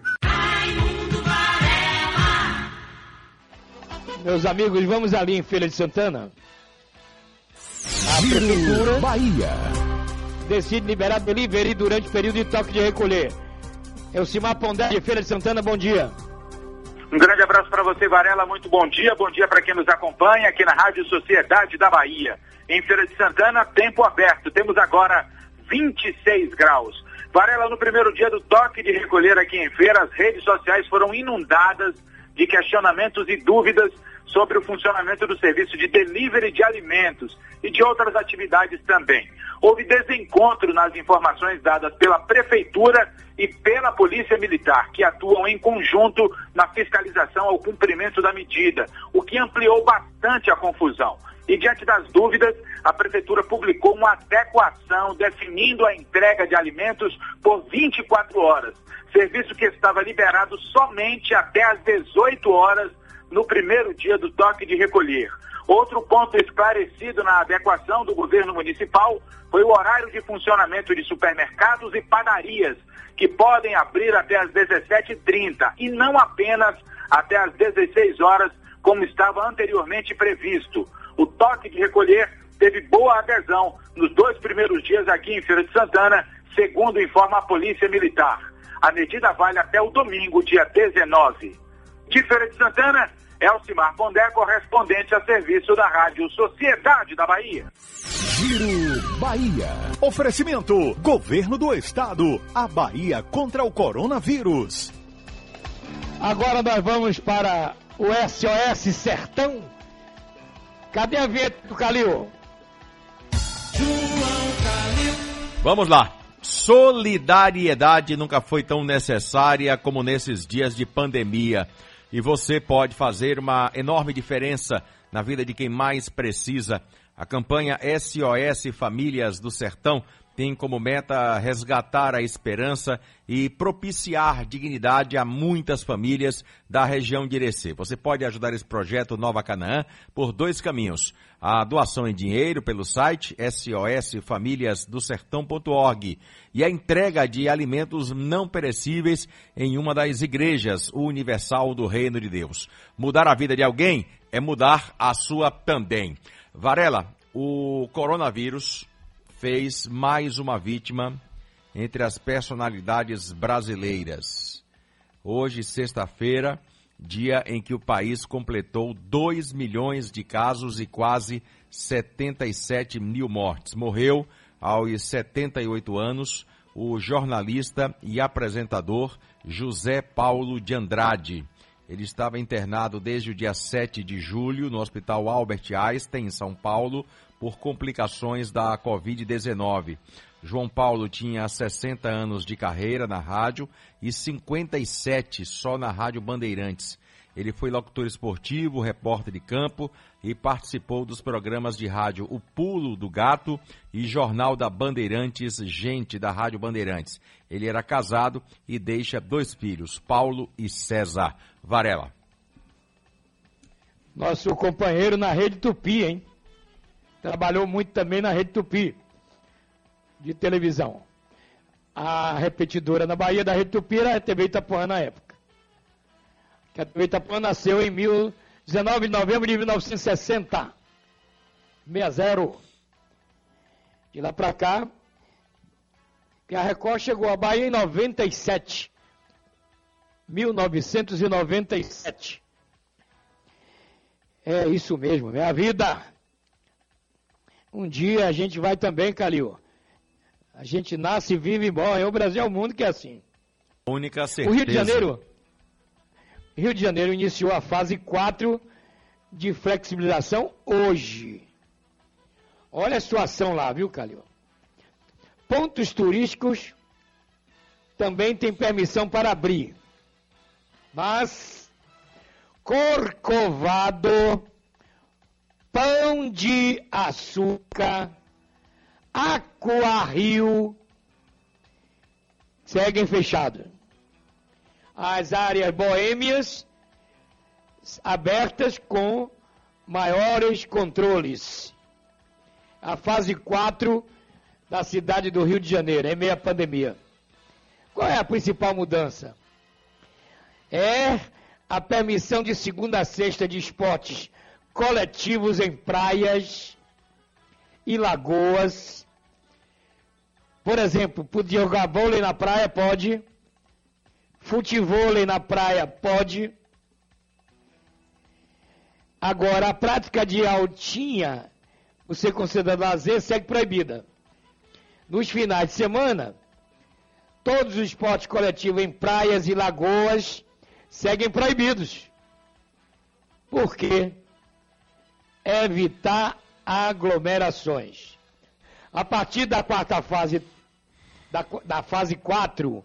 Meus amigos, vamos ali em Feira de Santana. A Prefeitura Bahia decide liberar delivery durante o período de toque de recolher. Elcimar Pondé de Feira de Santana, bom dia. Um grande abraço para você, Varela. Muito bom dia. Bom dia para quem nos acompanha aqui na Rádio Sociedade da Bahia. Em Feira de Santana, tempo aberto. Temos agora 26 graus. Varela, no primeiro dia do toque de recolher aqui em Feira, as redes sociais foram inundadas de questionamentos e dúvidas sobre o funcionamento do serviço de delivery de alimentos e de outras atividades também. Houve desencontro nas informações dadas pela Prefeitura e pela Polícia Militar, que atuam em conjunto na fiscalização ao cumprimento da medida, o que ampliou bastante a confusão. E diante das dúvidas, a Prefeitura publicou uma adequação definindo a entrega de alimentos por 24 horas, serviço que estava liberado somente até às 18 horas no primeiro dia do toque de recolher. Outro ponto esclarecido na adequação do governo municipal foi o horário de funcionamento de supermercados e padarias, que podem abrir até às 17h30 e não apenas até às 16 horas, como estava anteriormente previsto. O toque de recolher teve boa adesão nos dois primeiros dias aqui em Feira de Santana, segundo informa a Polícia Militar. A medida vale até o domingo, dia 19. De Feira de Santana, Elcimar Pondé, correspondente a serviço da Rádio Sociedade da Bahia. Giro Bahia. Oferecimento: Governo do Estado. A Bahia contra o coronavírus. Agora nós vamos para o SOS Sertão. Cadê a vinheta do Calil? Vamos lá. Solidariedade nunca foi tão necessária como nesses dias de pandemia e você pode fazer uma enorme diferença na vida de quem mais precisa. A campanha SOS Famílias do Sertão tem como meta resgatar a esperança e propiciar dignidade a muitas famílias da região de Irecê. Você pode ajudar esse projeto Nova Canaã por dois caminhos. A doação em dinheiro pelo site sosfamiliasdosertão.org e a entrega de alimentos não perecíveis em uma das igrejas universal do Reino de Deus. Mudar a vida de alguém é mudar a sua também. Varela, o coronavírus fez mais uma vítima entre as personalidades brasileiras. Hoje, sexta-feira, dia em que o país completou 2 milhões de casos e quase 77 mil mortes. Morreu aos 78 anos o jornalista e apresentador José Paulo de Andrade. Ele estava internado desde o dia 7 de julho no Hospital Albert Einstein, em São Paulo, por complicações da Covid-19. João Paulo tinha 60 anos de carreira na rádio e 57 só na Rádio Bandeirantes. Ele foi locutor esportivo, repórter de campo e participou dos programas de rádio O Pulo do Gato e Jornal da Bandeirantes Gente da Rádio Bandeirantes. Ele era casado e deixa dois filhos, Paulo e César Varela. Nosso companheiro na Rede Tupi, hein? Trabalhou muito também na Rede Tupi, de televisão. A repetidora na Bahia da Rede Tupi era a TV Itapuã na época. Que a TV Itapuã nasceu em 19 de novembro de 1960. 60. De lá para cá, que a Record chegou à Bahia em 97. 1997. É isso mesmo, minha vida. Um dia a gente vai também, Calil. A gente nasce, vive e morre. O Brasil é o mundo que é assim. Única certeza. O Rio de Janeiro, Rio de Janeiro iniciou a fase 4 de flexibilização hoje. Olha a situação lá, viu, Calil? Pontos turísticos também tem permissão para abrir. Mas Corcovado Pão de Açúcar, Aquarrio, seguem fechados. As áreas boêmias abertas com maiores controles. A fase 4 da cidade do Rio de Janeiro, em meio à pandemia. Qual é a principal mudança? É a permissão de segunda a sexta de esportes coletivos em praias e lagoas. Por exemplo, podia jogar vôlei na praia? Pode. Futevôlei na praia? Pode. Agora, a prática de altinha, você considera lazer, segue proibida. Nos finais de semana, todos os esportes coletivos em praias e lagoas seguem proibidos. Por quê? Evitar aglomerações. A partir da quarta fase, da, da fase 4,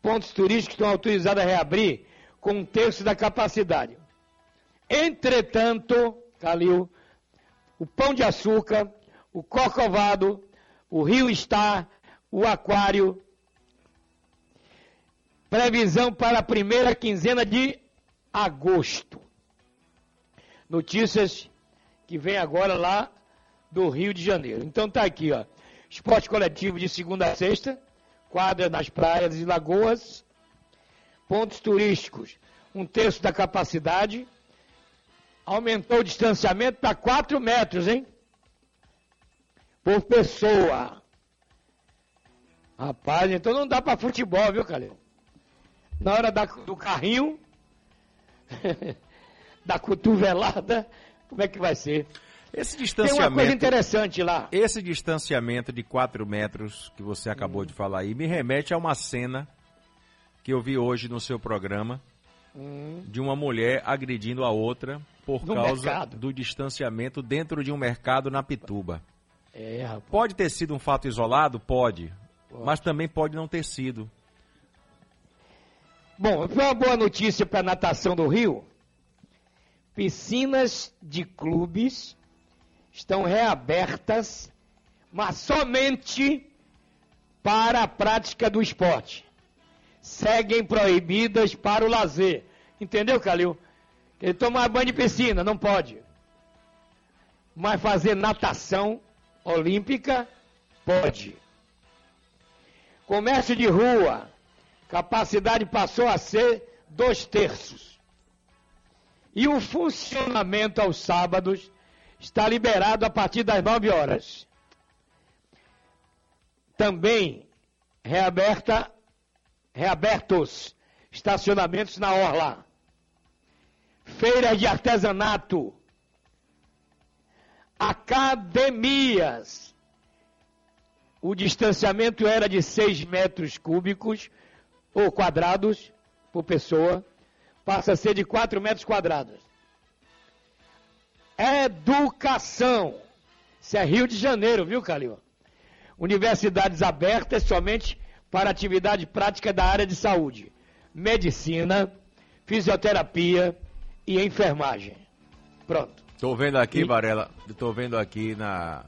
pontos turísticos estão autorizados a reabrir com um terço da capacidade. Entretanto, Calil, o Pão de Açúcar, o Corcovado, o Rio Star, o Aquário, previsão para a primeira quinzena de agosto. Notícias que vem agora lá do Rio de Janeiro. Então tá aqui, ó. Esporte coletivo de segunda a sexta, quadra nas praias e lagoas, pontos turísticos, um terço da capacidade, aumentou o distanciamento para 4 metros, hein? Por pessoa. Rapaz, então não dá para futebol, viu, Calil? Na hora da, do carrinho, da cotovelada, como é que vai ser? Esse distanciamento. Tem uma coisa interessante lá. Esse distanciamento de 4 metros que você acabou hum. de falar aí me remete a uma cena que eu vi hoje no seu programa hum. de uma mulher agredindo a outra por no causa mercado. do distanciamento dentro de um mercado na Pituba. É. Pode ter sido um fato isolado? Pode. pode. Mas também pode não ter sido. Bom, foi uma boa notícia para a natação do Rio piscinas de clubes estão reabertas mas somente para a prática do esporte. Seguem proibidas para o lazer. Entendeu, Calil? Ele tomar banho de piscina, não pode. Mas fazer natação olímpica, pode. Comércio de rua, capacidade passou a ser dois terços. E o funcionamento aos sábados está liberado a partir das 9 horas. Também reaberta, reabertos estacionamentos na orla. Feiras de artesanato. Academias. O distanciamento era de 6 metros cúbicos ou quadrados por pessoa, passa a ser de 4 metros quadrados. Educação. Isso é Rio de Janeiro, viu, Calil? Universidades abertas somente para atividade prática da área de saúde, medicina, fisioterapia e enfermagem. Pronto. Tô vendo aqui, Varela, tô vendo aqui na,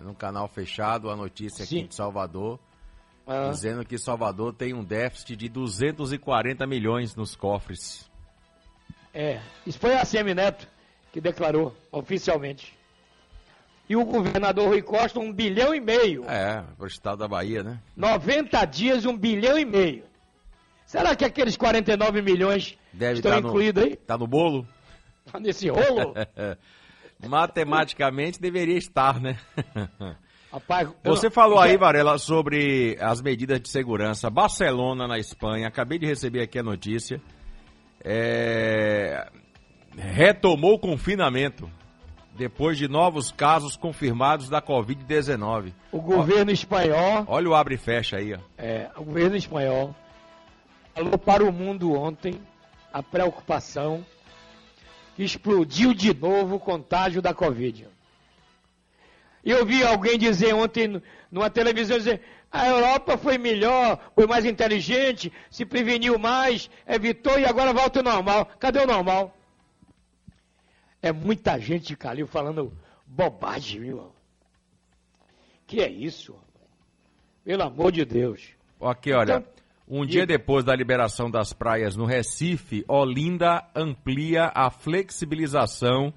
no canal fechado a notícia aqui Sim. de Salvador, Ah. dizendo que Salvador tem um déficit de 240 milhões nos cofres. É, isso foi a Semineto que declarou oficialmente. E o governador Rui Costa, um bilhão e meio. É, pro estado da Bahia, né? 90 dias, um bilhão e meio. Será que aqueles 49 milhões Deve estão tá incluídos aí? Tá no bolo? Tá nesse rolo? Matematicamente deveria estar, né? Rapaz, Você não- falou aí, Varela, sobre as medidas de segurança. Barcelona, na Espanha, acabei de receber aqui a notícia. É, Retomou o confinamento depois de novos casos confirmados da Covid-19. O governo espanhol, Olha o abre e fecha aí, ó. é, o governo espanhol falou para o mundo ontem a preocupação que explodiu de novo o contágio da Covid. E eu vi alguém dizer ontem numa televisão dizer a Europa foi melhor, foi mais inteligente, se preveniu mais, evitou e agora volta ao normal. Cadê o normal? É muita gente, Calil, falando bobagem, viu? Que é isso? Pelo amor de Deus. Aqui, olha. Então, Um dia depois da liberação das praias no Recife, Olinda amplia a flexibilização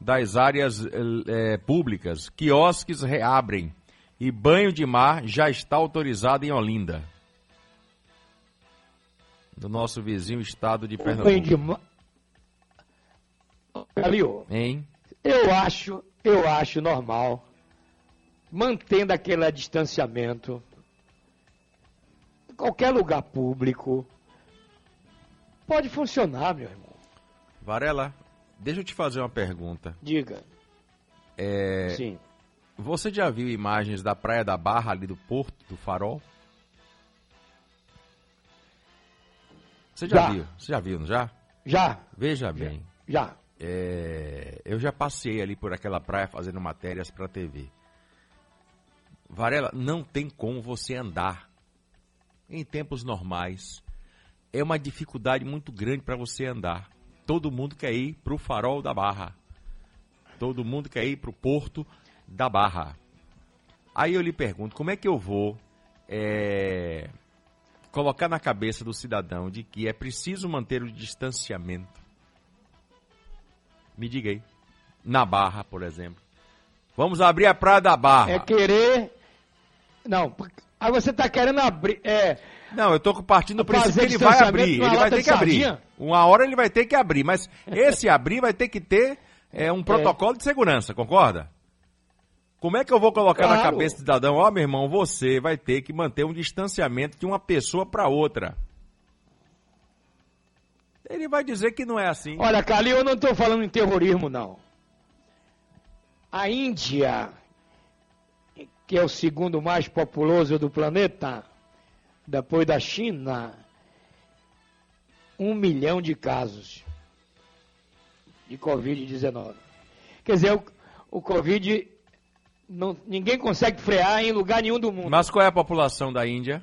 das áreas eh, públicas. Quiosques reabrem e banho de mar já está autorizado em Olinda. Do nosso vizinho estado de o banho Pernambuco. de ma- Calil, Hein? eu acho, eu acho normal, mantendo aquele distanciamento, em qualquer lugar público, pode funcionar, meu irmão. Varela, deixa eu te fazer uma pergunta. Diga. É, Sim. Você já viu imagens da Praia da Barra ali do Porto, do Farol? Você já, Já. viu? Você já viu, não já? Já, Veja bem. já. é, eu já passei ali por aquela praia fazendo matérias para TV. Varela, não tem como você andar em tempos normais. É uma dificuldade muito grande para você andar. Todo mundo quer ir para o farol da Barra. Todo mundo quer ir para o porto da Barra. Aí eu lhe pergunto, como é que eu vou é, colocar na cabeça do cidadão de que é preciso manter o distanciamento? Me diga aí. Na Barra, por exemplo. Vamos abrir a Praia da Barra. É querer. Não, aí você está querendo abrir. É, Não, eu tô partindo do princípio que ele vai abrir. Ele vai ter que abrir. Uma hora ele vai ter que abrir, mas esse abrir vai ter que ter é, um protocolo de segurança, concorda? Como é que eu vou colocar na Claro. cabeça do cidadão, ó, meu irmão, você vai ter que manter um distanciamento de uma pessoa para outra. Ele vai dizer que não é assim. Olha, Calil, eu não estou falando em terrorismo, não. A Índia, que é o segundo mais populoso do planeta, depois da China, um milhão de casos de Covid-19. Quer dizer, o, o Covid, não- ninguém consegue frear em lugar nenhum do mundo. Mas qual é a população da Índia?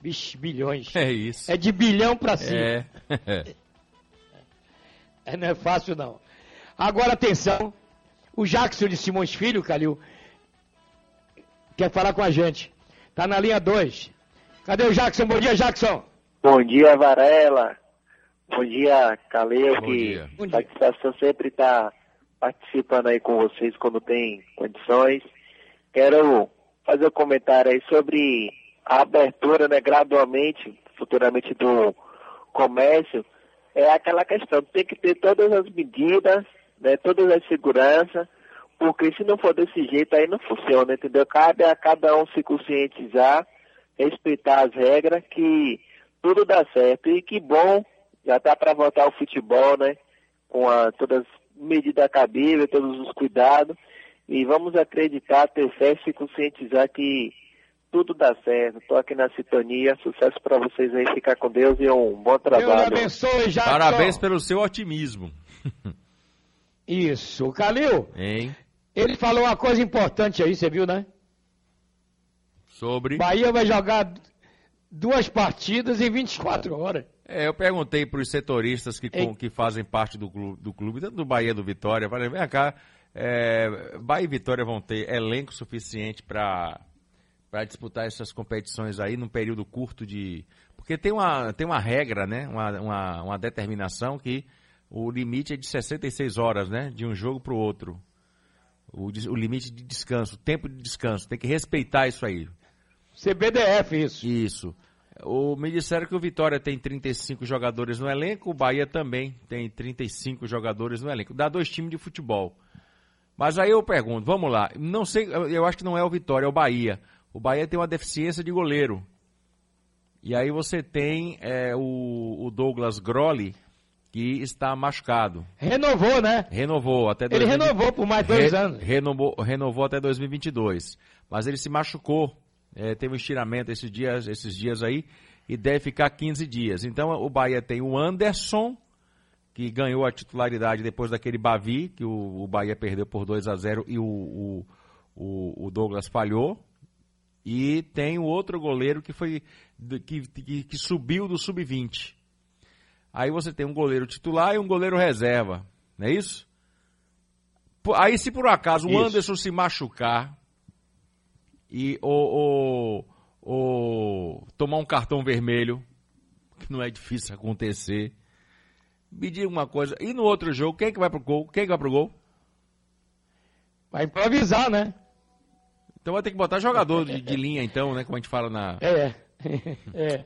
Vixe, bilhões. É isso. É de bilhão para cima. É. É, não é fácil, não. Agora, atenção. O Jackson de Simões Filho, Calil, quer falar com a gente. Tá na linha 2. Cadê o Jackson? Bom dia, Jackson. Bom dia, Varela. Bom dia, Caleu, Bom que dia. Satisfação sempre estar participando aí com vocês quando tem condições. Quero fazer um comentário aí sobre a abertura, né, gradualmente, futuramente do comércio. É aquela questão, tem que ter todas as medidas, né, todas as seguranças, porque se não for desse jeito aí não funciona, entendeu? Cabe a cada um se conscientizar, respeitar as regras, que tudo dá certo. E que bom, já tá para voltar ao futebol, né? Com a, todas as medidas cabíveis, todos os cuidados. E vamos acreditar, ter fé e se conscientizar que tudo dá certo. Tô aqui na sintonia. Sucesso para vocês aí. Ficar com Deus e um bom Deus trabalho. abençoe, Jackson. Parabéns pelo seu otimismo. Isso. Calil, Hein? ele falou uma coisa importante aí, você viu, né? Sobre. Bahia vai jogar duas partidas em 24 horas. É, eu perguntei para os setoristas que, com- que fazem parte do clube, do clube, tanto do Bahia do Vitória, falei, vem cá, é, Bahia e Vitória vão ter elenco suficiente para disputar essas competições aí num período curto de. Porque tem uma, tem uma regra, né? Uma, uma, uma determinação que o limite é de 66 horas, né? De um jogo para o outro. O, o limite de descanso, o tempo de descanso. Tem que respeitar isso aí. CBDF, isso. Isso. O, me disseram que o Vitória tem 35 jogadores no elenco, o Bahia também tem 35 jogadores no elenco. Dá dois times de futebol. Mas aí eu pergunto, vamos lá, não sei, eu acho que não é o Vitória, é o Bahia. O Bahia tem uma deficiência de goleiro. E aí você tem é, o, o Douglas Grolli, que está machucado. Renovou, né? Renovou até Ele 2020 renovou por mais dois Re- anos. Renovou, renovou até 2022. Mas ele se machucou. É, teve um estiramento esses dias, esses dias aí. E deve ficar 15 dias. Então o Bahia tem o Anderson, que ganhou a titularidade depois daquele Bavi, que o, o Bahia perdeu por 2 a 0 e o, o, o- o Douglas falhou. E tem o outro goleiro que foi que, que, que subiu do sub-20. Aí você tem um goleiro titular e um goleiro reserva. Não é isso? Aí se por acaso o Isso. Anderson se machucar e ou, ou, ou tomar um cartão vermelho, que não é difícil acontecer, me diga uma coisa, e no outro jogo, quem é que vai pro gol? Quem é que vai pro gol? Vai improvisar, né? Então vai ter que botar jogador de, de linha então, né? Como a gente fala na... É. é.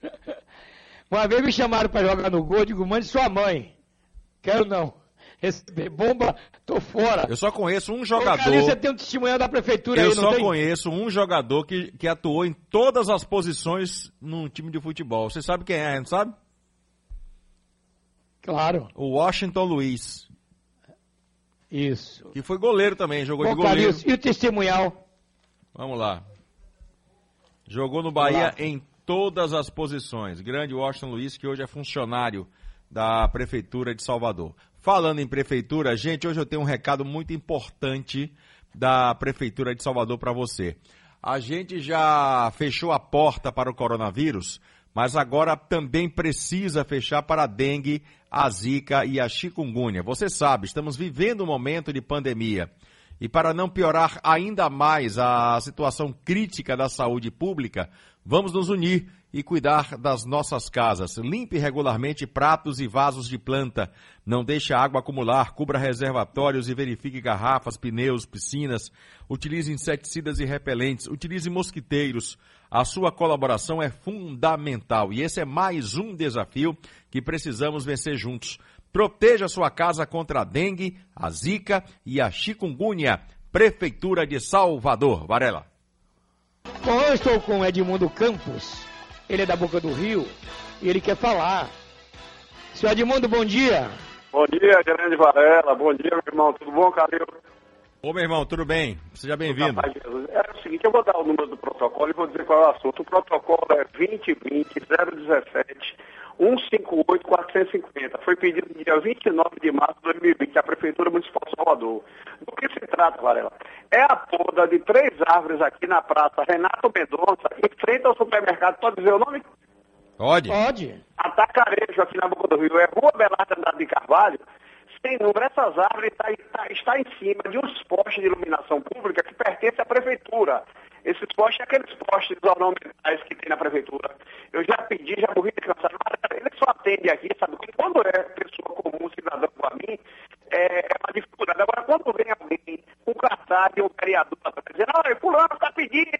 Uma vez me chamaram para jogar no gol, eu digo, mande sua mãe. Quero não. Receber bomba, tô fora. Eu só conheço um Ô, jogador... Calil, você tem um testemunho da prefeitura Eu aí, só tem? conheço um jogador que, que atuou em todas as posições num time de futebol. Você sabe quem é, não sabe? Claro. O Washington Luiz. Isso. Que foi goleiro também, jogou de goleiro. Calil, e o testemunhal? Vamos lá. Jogou no Bahia em todas as posições. Grande Washington Luiz, que hoje é funcionário da Prefeitura de Salvador. Falando em Prefeitura, gente, hoje eu tenho um recado muito importante da Prefeitura de Salvador para você. A gente já fechou a porta para o coronavírus, mas agora também precisa fechar para a dengue, a zika e a chikungunya. Você sabe, estamos vivendo um momento de pandemia. E para não piorar ainda mais a situação crítica da saúde pública, vamos nos unir e cuidar das nossas casas. Limpe regularmente pratos e vasos de planta. Não deixe a água acumular. Cubra reservatórios e verifique garrafas, pneus, piscinas. Utilize inseticidas e repelentes. Utilize mosquiteiros. A sua colaboração é fundamental. E esse é mais um desafio que precisamos vencer juntos. Proteja sua casa contra a dengue, a zika e a chikungunya. Prefeitura de Salvador. Varela. Bom, eu estou com Edmundo Campos. Ele é da Boca do Rio e ele quer falar. Senhor Edmundo, bom dia. Bom dia, grande Varela. Bom dia, meu irmão. Tudo bom, Calil? Ô, meu irmão, tudo bem? Seja bem-vindo. É o seguinte, eu vou dar o número do protocolo e vou dizer qual é o assunto. O protocolo é 2020-017 158-450. Foi pedido no dia 29 de março de 2020 à Prefeitura Municipal de Salvador. Do que se trata, Varela? É a poda de três árvores aqui na Praça Renato Mendonça, em frente ao supermercado. Pode dizer o nome? Pode. Pode. Atacarejo aqui na Boca do Rio. É Rua Belardo Andrade de Carvalho. sem número. Essas árvores tá, tá, está em cima de uns postes de iluminação pública que pertencem à prefeitura. Esses postes, aqueles postes ornamentais que tem na prefeitura. Eu já pedi, já morri de cansado. Mas ele só atende aqui, sabe? Porque quando é pessoa comum, cidadão para mim, é, é uma dificuldade. Agora, quando vem alguém com cartaz e um vereador tá dizendo, olha, fulano está pedindo.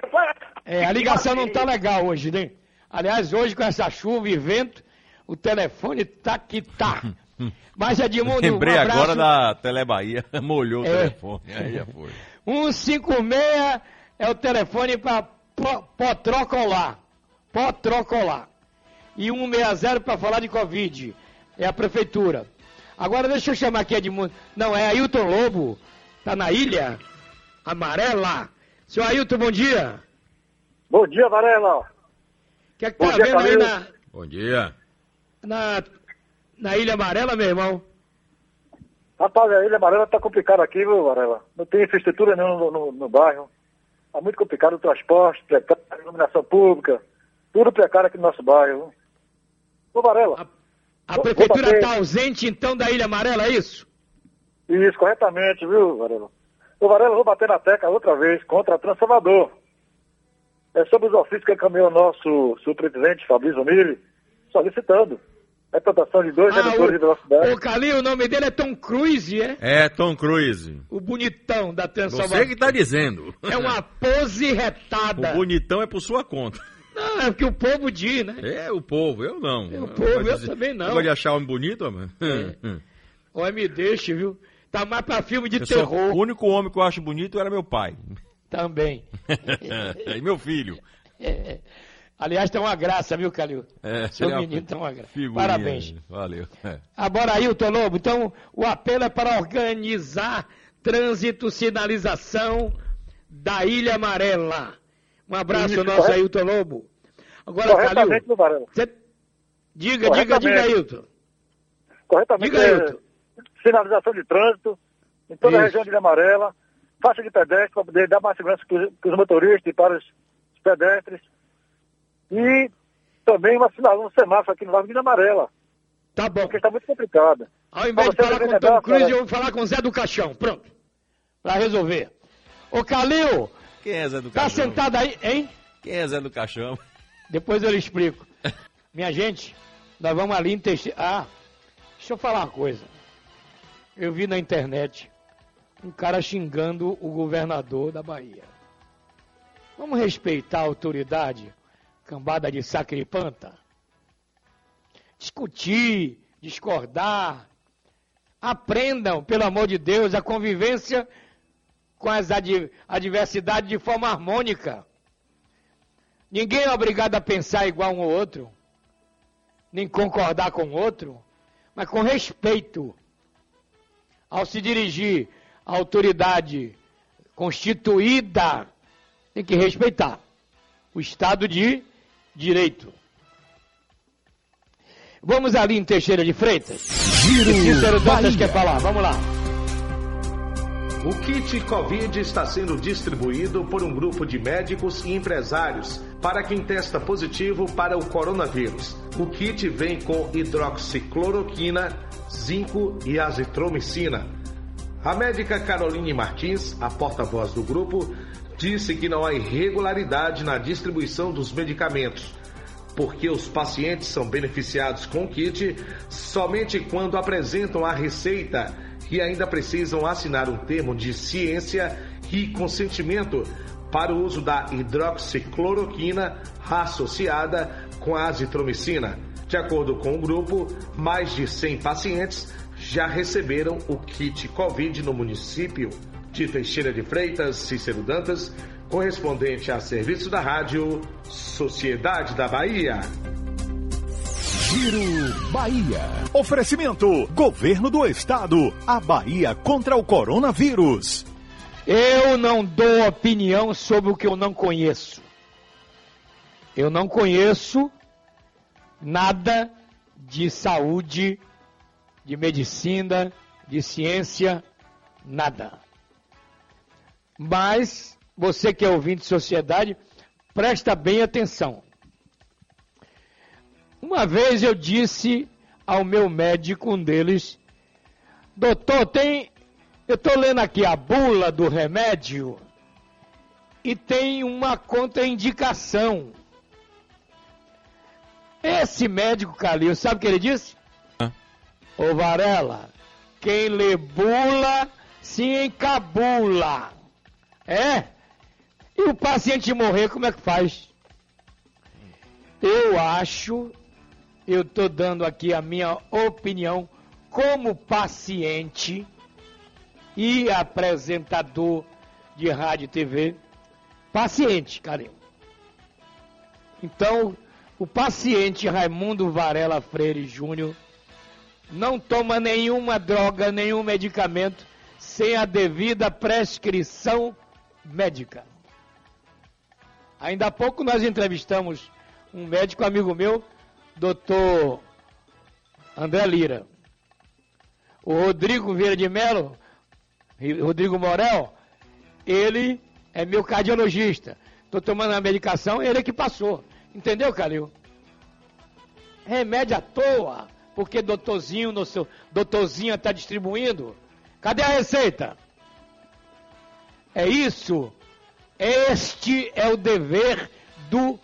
É, a ligação não tá legal hoje, né? Aliás, hoje com essa chuva e vento, o telefone tá que tá. Mas Edmundo, Lembrei um abraço. agora da Telebahia, molhou o É. telefone. Aí já foi. 156 é o telefone para Potrocolar. Potrocolar. E 160 para falar de Covid. É a prefeitura. Agora deixa eu chamar aqui Edmundo. Não, é Ailton Lobo. Tá na ilha amarela. Seu Ailton, bom dia. Bom dia, Varela. O que é que Bom tá dia, vendo aí Camilo. na, Bom dia. na, na Ilha Amarela, meu irmão? Rapaz, a Ilha Amarela tá complicada aqui, viu, Varela? Não tem infraestrutura nenhuma no, no, no bairro. Tá muito complicado o transporte, precário, iluminação pública, tudo precário aqui no nosso bairro. Ô, Varela. A vou- prefeitura está ausente, então, da Ilha Amarela, é isso? Isso, corretamente, viu, Varela? Ô, Varela, vou bater na tecla outra vez contra a Transformador. É sobre os ofícios que encaminhou o nosso superintendente, Fabrício Mille, solicitando a implantação de dois Ah, redutores de velocidade. Ô, Calil, o nome dele é Tom Cruise, é? É Tom Cruise. O bonitão da Transformador. Você que tá dizendo. É uma pose retada. O bonitão é por sua conta. Não, é o que o povo diz, né? É o povo, eu não. É o povo, eu também não. Você gosta de achar homem bonito, mano? Olha, me deixa, viu? Tá mais pra filme de Eu sou- terror o único homem que eu acho bonito era meu pai. também. e meu filho. É. Aliás, tá uma graça, viu, Calil? É, Seu menino tá uma graça. figurinha. Parabéns. Valeu. É. Agora, Ailton Lobo, então o apelo é para organizar trânsito, sinalização da Ilha Amarela. Um abraço, Isso, nosso correto. Ailton Lobo. Agora, Calil, você- diga, diga, diga. Ailton. Corretamente, Diga, é, Ailton. sinalização de trânsito em toda a Isso. região de Ilha Amarela, faixa de pedestre para poder dar mais segurança para os motoristas e para os pedestres. E também uma sinalização um semáforo aqui no Largo Amarela. Tá bom. Porque está muito complicado. Ao invés de falar com o Tom Cruise, cara. eu vou falar com o Zé do Caixão. Pronto. Pra resolver. Ô, Calil, Quem é Zé do tá Caixão? sentado aí, hein? Quem é Zé do Caixão? Depois eu lhe explico. Minha gente, nós vamos ali em. Ah, deixa eu falar uma coisa. Eu vi na internet um cara xingando o governador da Bahia. Vamos respeitar a autoridade, cambada de sacripanta? Discutir, discordar. Aprendam, pelo amor de Deus, a convivência com as ad- adversidades de forma harmônica. Ninguém é obrigado a pensar igual um ao outro, nem concordar com o outro, mas com respeito. Ao se dirigir à autoridade constituída, tem que respeitar o Estado de Direito. Vamos ali em Teixeira de Freitas. Giro Cícero Dantas Bahia. quer falar, vamos lá. O kit Covid está sendo distribuído por um grupo de médicos e empresários para quem testa positivo para o coronavírus. O kit vem com hidroxicloroquina, zinco e azitromicina. A médica Caroline Martins, a porta-voz do grupo, disse que não há irregularidade na distribuição dos medicamentos, porque os pacientes são beneficiados com o kit somente quando apresentam a receita e ainda precisam assinar um termo de ciência e consentimento para o uso da hidroxicloroquina associada com a azitromicina. De acordo com o grupo, mais de 100 pacientes já receberam o kit Covid no município de Teixeira de Freitas, Cícero Dantas, correspondente a serviço da rádio Sociedade da Bahia. Giro Bahia. Oferecimento: Governo do Estado. A Bahia contra o coronavírus. Eu não dou opinião sobre o que eu não conheço. Eu não conheço nada de saúde, de medicina, de ciência, nada. Mas você que é ouvinte de sociedade, presta bem atenção. Uma vez eu disse ao meu médico, um deles, Doutor, tem. Eu estou lendo aqui a bula do remédio e tem uma contraindicação. Esse médico Calil, sabe o que ele disse? Ô Varela, quem lê bula se encabula. É? E o paciente morrer, como é que faz? Eu acho, eu estou dando aqui a minha opinião como paciente e apresentador de rádio e TV. Paciente, carinho. Então, o paciente Raimundo Varela Freire Júnior não toma nenhuma droga, nenhum medicamento sem a devida prescrição médica. Ainda há pouco nós entrevistamos um médico amigo meu, doutor André Lira. O Rodrigo Vieira de Mello, Rodrigo Morel, ele é meu cardiologista. Estou tomando a medicação, ele é que passou. Entendeu, Calil? Remédio à toa, porque doutorzinho, no seu, doutorzinha está distribuindo. Cadê a receita? É isso. Este é o dever do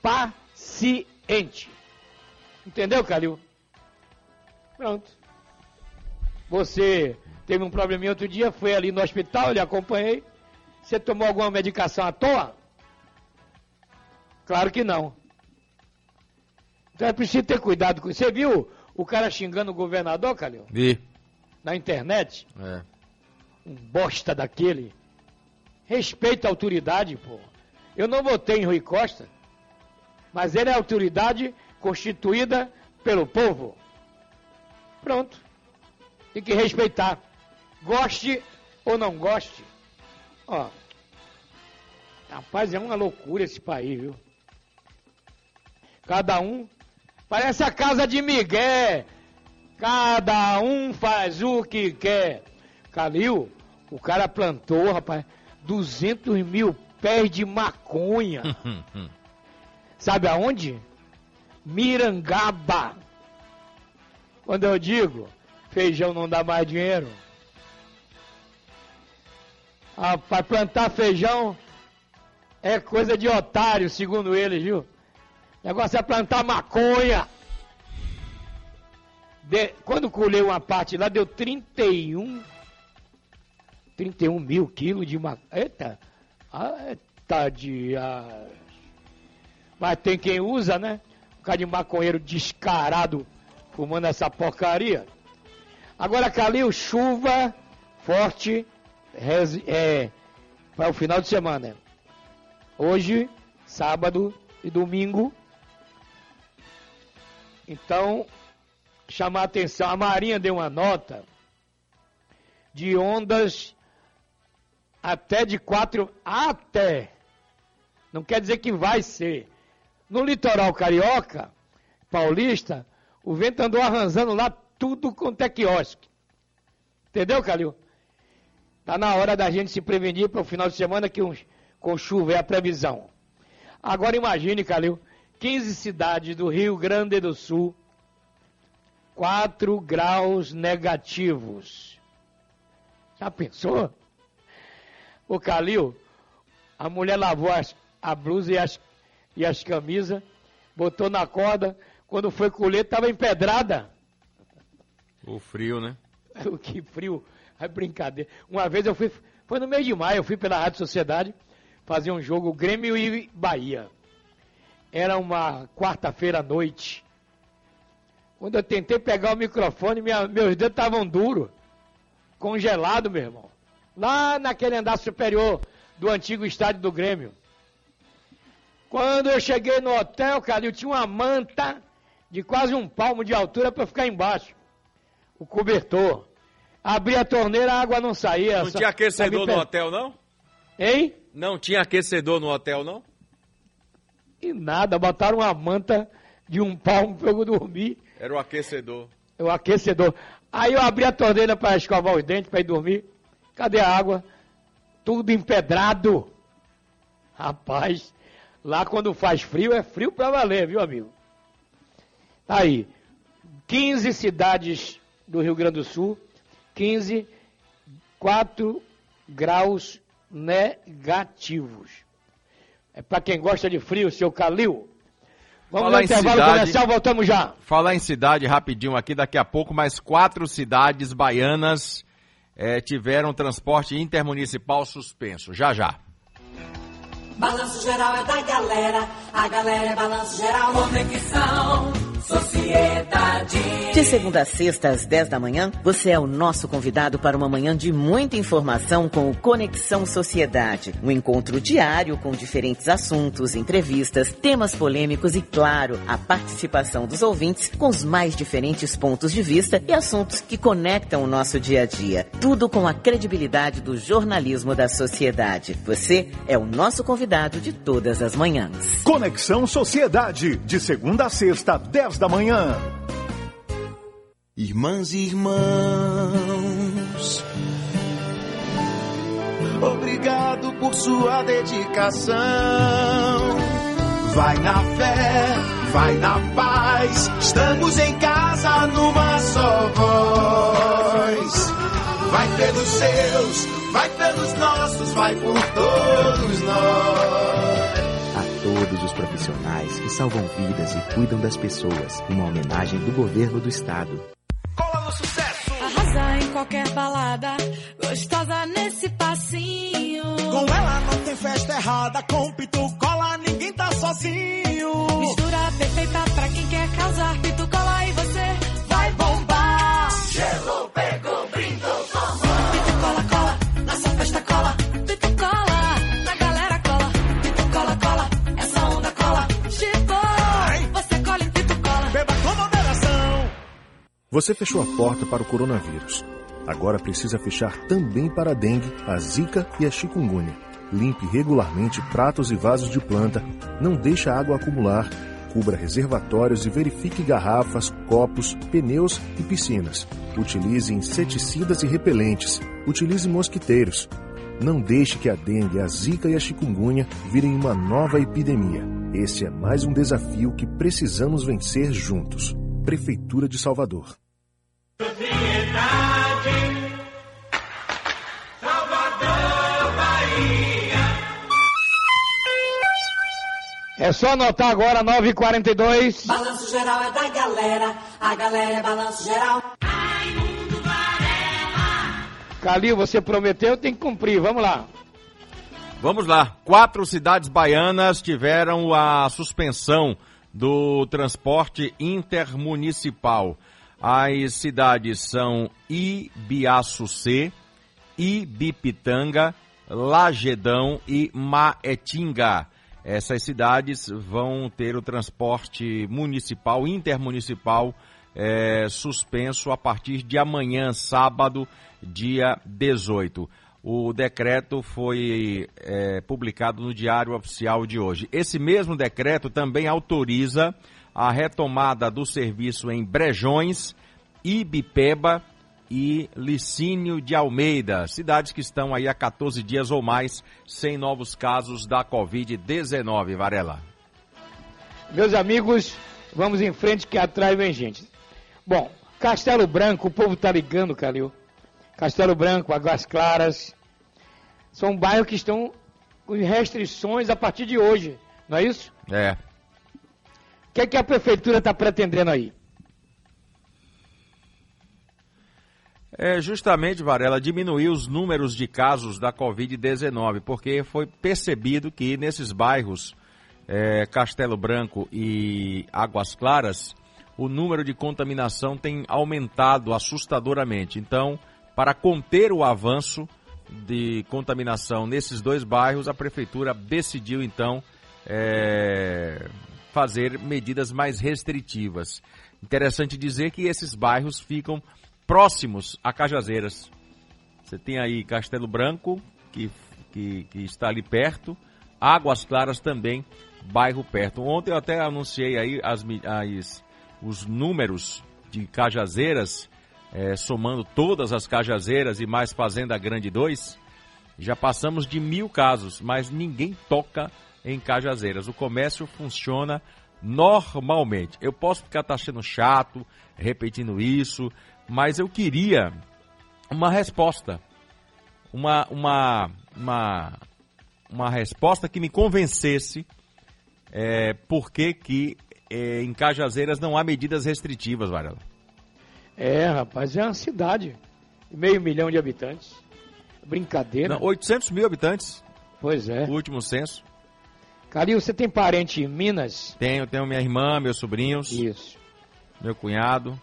paciente. Entendeu, Calil? Pronto. Você teve um probleminha outro dia, foi ali no hospital, eu lhe acompanhei. Você tomou alguma medicação à toa? Claro que não. Então é preciso ter cuidado com isso. Você viu o cara xingando o governador, Calil? Vi. Na internet? É. Um bosta daquele. Respeita a autoridade, pô. Eu não votei em Rui Costa, mas ele é autoridade constituída pelo povo. Pronto. Tem que respeitar. Goste ou não goste. Ó. Rapaz, é uma loucura esse país, viu? Cada um. Parece a casa de Miguel. Cada um faz o que quer. Calil, o cara plantou, rapaz, 200 mil pés de maconha. Sabe aonde? Mirangaba. Quando eu digo feijão não dá mais dinheiro. Ah, para plantar feijão é coisa de otário, segundo eles, viu? O negócio é plantar maconha. De, quando colhei uma parte lá, deu 31, 31 mil quilos de maconha. Eita, eita de... Ah. Mas tem quem usa, né? Um cara de maconheiro descarado fumando essa porcaria. Agora, Calil, chuva forte é, para o final de semana. Hoje, sábado e domingo. Então, chamar a atenção. A Marinha deu uma nota de ondas até de 4. Até. Não quer dizer que vai ser. No litoral carioca, paulista, o vento andou arranjando lá tudo quanto é quiosque. Entendeu, Calil? Tá na hora da gente se prevenir para o final de semana que uns, com chuva é a previsão. Agora imagine, Calil, 15 cidades do Rio Grande do Sul, 4 graus negativos. Já pensou? O Calil, a mulher lavou as, a blusa e as, e as camisas, botou na corda, quando foi colher estava empedrada. O frio, né? que frio. É brincadeira. Uma vez eu fui, foi no mês de maio, eu fui pela Rádio Sociedade fazer um jogo Grêmio e Bahia. Era uma quarta-feira à noite. Quando eu tentei pegar o microfone, minha, meus dedos estavam duros, congelado, meu irmão. Lá naquele andar superior do antigo estádio do Grêmio. Quando eu cheguei no hotel, cara, eu tinha uma manta de quase um palmo de altura para ficar embaixo o cobertor. Abria a torneira, a água não saía. Não tinha aquecedor no hotel, não? Hein? Não tinha aquecedor no hotel, não? E nada, botaram uma manta de um palmo para eu dormir. Era o aquecedor. O aquecedor. Aí eu abri a torneira para escovar os dentes, para ir dormir. Cadê a água? Tudo empedrado. Rapaz, lá quando faz frio, é frio para valer, viu, amigo? Tá aí. 15 cidades do Rio Grande do Sul, 15, 4 graus negativos. É para quem gosta de frio, seu Calil. Vamos Falar em intervalo cidade- comercial, voltamos já. Falar em cidade rapidinho aqui, daqui a pouco, mais quatro cidades baianas eh, tiveram transporte intermunicipal suspenso. Já já. Balanço geral é da galera, a galera é balanço geral. Conexão, sociedade. De segunda a sexta, às 10 da manhã, você é o nosso convidado para uma manhã de muita informação com o Conexão Sociedade. Um encontro diário com diferentes assuntos, entrevistas, temas polêmicos e, claro, a participação dos ouvintes com os mais diferentes pontos de vista e assuntos que conectam o nosso dia a dia. Tudo com a credibilidade do jornalismo da sociedade. Você é o nosso convidado de todas as manhãs. Conexão Sociedade, de segunda a sexta, 10 da manhã. Irmãs e irmãos, obrigado por sua dedicação. Vai na fé, vai na paz, estamos em casa numa só voz. Vai pelos seus, vai pelos nossos, vai por todos nós. Todos os profissionais que salvam vidas e cuidam das pessoas, uma homenagem do governo do estado. Arrasar em qualquer balada, gostosa nesse passinho. Com ela não tem festa errada, com pitu cola ninguém tá sozinho. Mistura perfeita pra quem quer causar. Pito cola e você Você fechou a porta para o coronavírus. Agora precisa fechar também para a dengue, a zika e a chikungunya. Limpe regularmente pratos e vasos de planta, não deixe a água acumular, cubra reservatórios e verifique garrafas, copos, pneus e piscinas. Utilize inseticidas e repelentes. Utilize mosquiteiros. Não deixe que a dengue, a zika e a chikungunya virem uma nova epidemia. Esse é mais um desafio que precisamos vencer juntos. Prefeitura de Salvador. É só anotar agora, 9h42. Balanço geral é da galera, a galera é balanço geral. Calil, você prometeu, tem que cumprir. Vamos lá. Vamos lá. Quatro cidades baianas tiveram a suspensão do transporte intermunicipal. As cidades são Ibiaçucê, Ibipitanga, Lagedão e Maetinga. Essas cidades vão ter o transporte municipal, intermunicipal, eh, suspenso a partir de amanhã, sábado, dia 18. O decreto foi eh, publicado no Diário Oficial de hoje. Esse mesmo decreto também autoriza a retomada do serviço em Brejões, Ibipeba e Licínio de Almeida, cidades que estão aí há 14 dias ou mais sem novos casos da Covid-19, Varela. Meus amigos, vamos em frente que atrás vem gente. Bom, Castelo Branco, o povo tá ligando, Calil. Castelo Branco, Águas Claras, são bairros que estão com restrições a partir de hoje, não é isso? É. O que, é que a prefeitura está pretendendo aí? É justamente, Varela, diminuir os números de casos da Covid-19, porque foi percebido que nesses bairros, é, Castelo Branco e Águas Claras, o número de contaminação tem aumentado assustadoramente. Então, para conter o avanço de contaminação nesses dois bairros, a prefeitura decidiu então é, fazer medidas mais restritivas. Interessante dizer que esses bairros ficam próximos a Cajazeiras. Você tem aí Castelo Branco, que, que, que, está ali perto, Águas Claras também, bairro perto. Ontem eu até anunciei aí as, as os números de Cajazeiras, é, somando todas as Cajazeiras e mais Fazenda Grande 2, já passamos de mil casos, mas ninguém toca em Cajazeiras. O comércio funciona normalmente. Eu posso ficar achando chato, repetindo isso, mas eu queria uma resposta. Uma, uma, uma, uma resposta que me convencesse é, por que, que é, em Cajazeiras não há medidas restritivas, Varela. É, rapaz, é uma cidade. Meio milhão de habitantes. Brincadeira. Não, 800 mil habitantes. Pois é. O último censo. Calil, você tem parente em Minas? Tenho, tenho minha irmã, meus sobrinhos. Isso. Meu cunhado.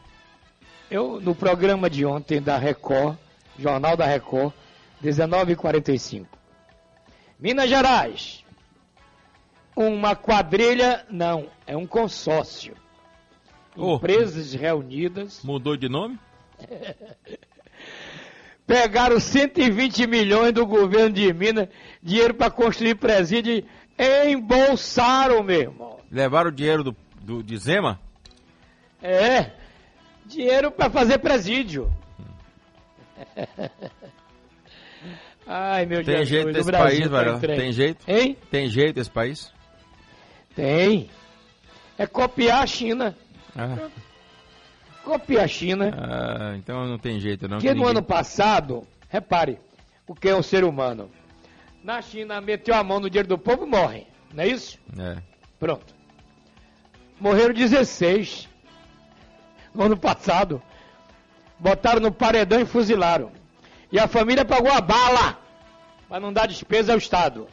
Eu, no programa de ontem da Record, Jornal da Record, 19h45. Minas Gerais. Uma quadrilha, não, é um consórcio. Oh. Empresas reunidas Mudou de nome? pegaram 120 milhões do governo de Minas, dinheiro para construir presídio, embolsaram, meu irmão. Levaram o dinheiro do, do, de Zema? É, dinheiro para fazer presídio. Ai, meu Tem Jesus, jeito desse Brasil país, tá trem. Tem jeito? Hein? Tem jeito esse país? Tem. É copiar a China. Ah, Copiar a China. ah, então não tem jeito não. Porque que no ninguém- ano passado, repare, o que é o ser humano? Na China, meteu a mão no dinheiro do povo morre. Não é isso? É. Pronto. Morreram 16 no ano passado. Botaram no paredão e fuzilaram. E a família pagou a bala para não dar despesa ao Estado.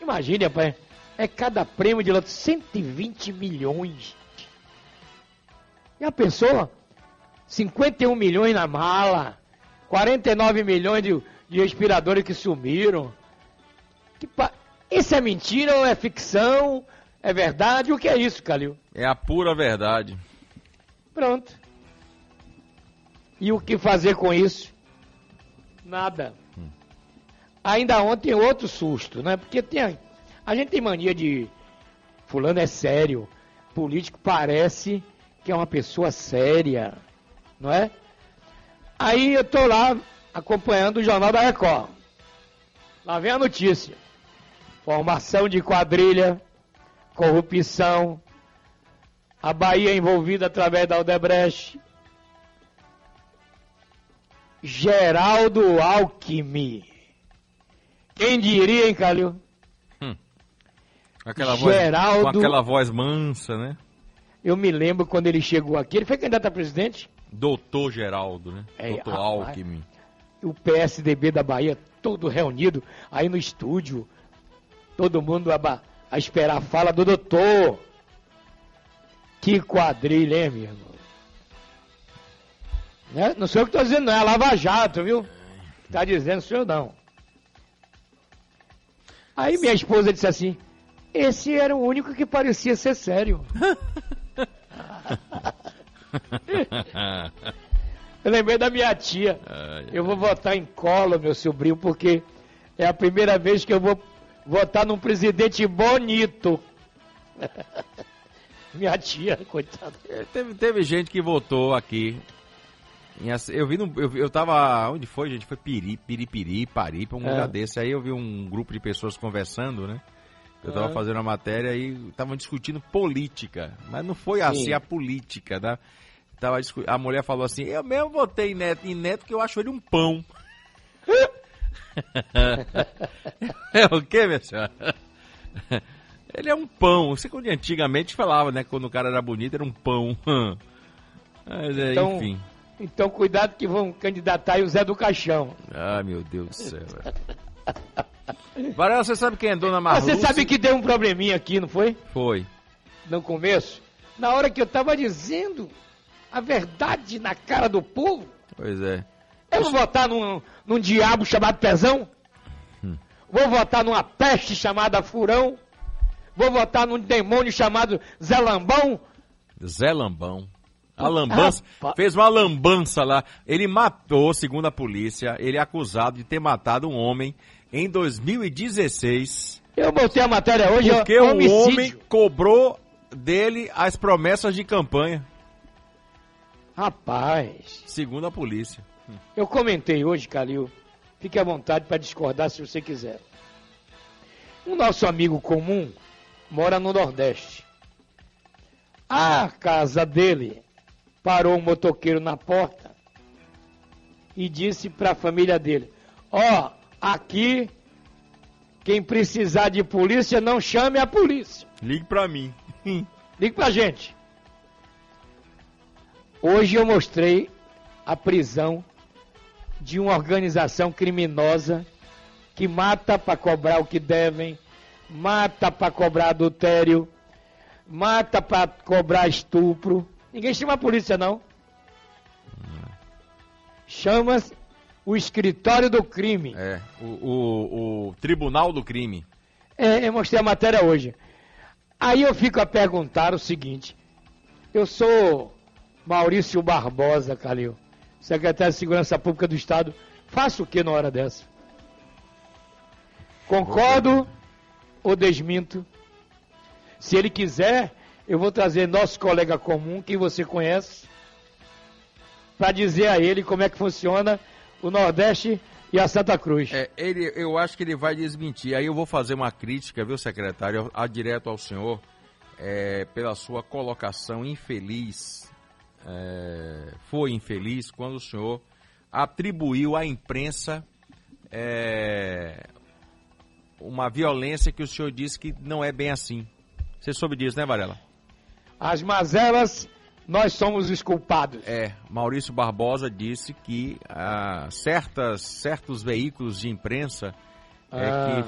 Imagine, rapaz. É cada prêmio de lote 120 milhões. Já pensou? 51 milhões na mala. 49 milhões de, de respiradores que sumiram. Que pa... Isso é mentira ou é ficção? É verdade? O que é isso, Calil? É a pura verdade. Pronto. E o que fazer com isso? Nada. Ainda ontem outro susto, né? Porque tem a, a gente tem mania de fulano é sério, político parece que é uma pessoa séria, não é? Aí eu tô lá acompanhando o Jornal da Record. Lá vem a notícia. Formação de quadrilha, corrupção, a Bahia envolvida através da Odebrecht. Geraldo Alckmin. Quem diria, hein, Calil? Com aquela, voz, Geraldo- com aquela voz mansa, né? Eu me lembro quando ele chegou aqui, ele foi candidato a presidente. Doutor Geraldo, né? É, Doutor rapaz. Alckmin. O PSDB da Bahia todo reunido aí no estúdio. Todo mundo a, a esperar a fala do doutor. Que quadrilha, hein, meu irmão? Né? Não sou eu que estou dizendo, não. É Lava Jato, viu? Tá dizendo, sou eu não. Aí minha esposa disse assim: esse era o único que parecia ser sério. Eu lembrei da minha tia. Eu vou votar em Collor, meu sobrinho, porque é a primeira vez que eu vou votar num presidente bonito. minha tia, coitada. É, Teve, teve gente que votou aqui. Eu vi no, eu, eu tava. Onde foi, gente? Foi Piri, Piripiri, Paripa, um É. lugar desse. Aí eu vi um grupo de pessoas conversando, né? Eu tava É. fazendo a matéria e estavam discutindo política. Mas não foi assim Sim. a política, né? Tava discu- a mulher falou assim: Eu mesmo votei em Neto, em Neto que eu acho ele um pão. é o que, minha senhora? Ele é um pão. Você quando antigamente falava, né? Quando o cara era bonito, era um pão. Mas, é, Então, enfim. Então, cuidado que vão candidatar aí o Zé do Caixão. Ah, meu Deus do céu. Varela, você sabe quem é Dona Marluce? Você sabe que deu um probleminha aqui, não foi? Foi. No começo? Na hora que eu tava dizendo a verdade na cara do povo, Pois é. eu vou votar num, num diabo chamado Pezão? Hum. Vou votar numa peste chamada Furão? Vou votar num demônio chamado Zé Lambão? Zé Lambão. A lambança. Fez uma lambança lá. Ele matou, segundo a polícia, ele é acusado de ter matado um homem em 2016. Eu botei a matéria hoje, Porque o homicídio. homem cobrou dele as promessas de campanha. Rapaz. Segundo a polícia. Eu comentei hoje, Calil. Fique à vontade para discordar se você quiser. O nosso amigo comum mora no Nordeste. A casa dele parou um motoqueiro na porta e disse para a família dele: Ó, aqui, quem precisar de polícia, não chame a polícia. Ligue pra mim. Ligue pra gente. Hoje eu mostrei a prisão de uma organização criminosa que mata para cobrar o que devem, mata para cobrar adultério, mata para cobrar estupro. Ninguém chama a polícia, não. Chama o escritório do crime. É, o, o, o Tribunal do Crime. É, eu mostrei a matéria hoje. Aí eu fico a perguntar o seguinte: eu sou Maurício Barbosa, Calil, secretário de Segurança Pública do Estado, faço o que na hora dessa? Concordo ou desminto? Se ele quiser, eu vou trazer nosso colega comum, que você conhece, para dizer a ele como é que funciona o Nordeste e a Santa Cruz. É, ele, eu acho que ele vai desmentir. Aí eu vou fazer uma crítica, viu, secretário, a, direto ao senhor, é, pela sua colocação infeliz. É, foi infeliz quando o senhor atribuiu à imprensa é, uma violência que o senhor disse que não é bem assim. Você soube disso, né, Varela? As mazelas, nós somos os culpados. É, Maurício Barbosa disse que ah, certas, certos veículos de imprensa é, Ah.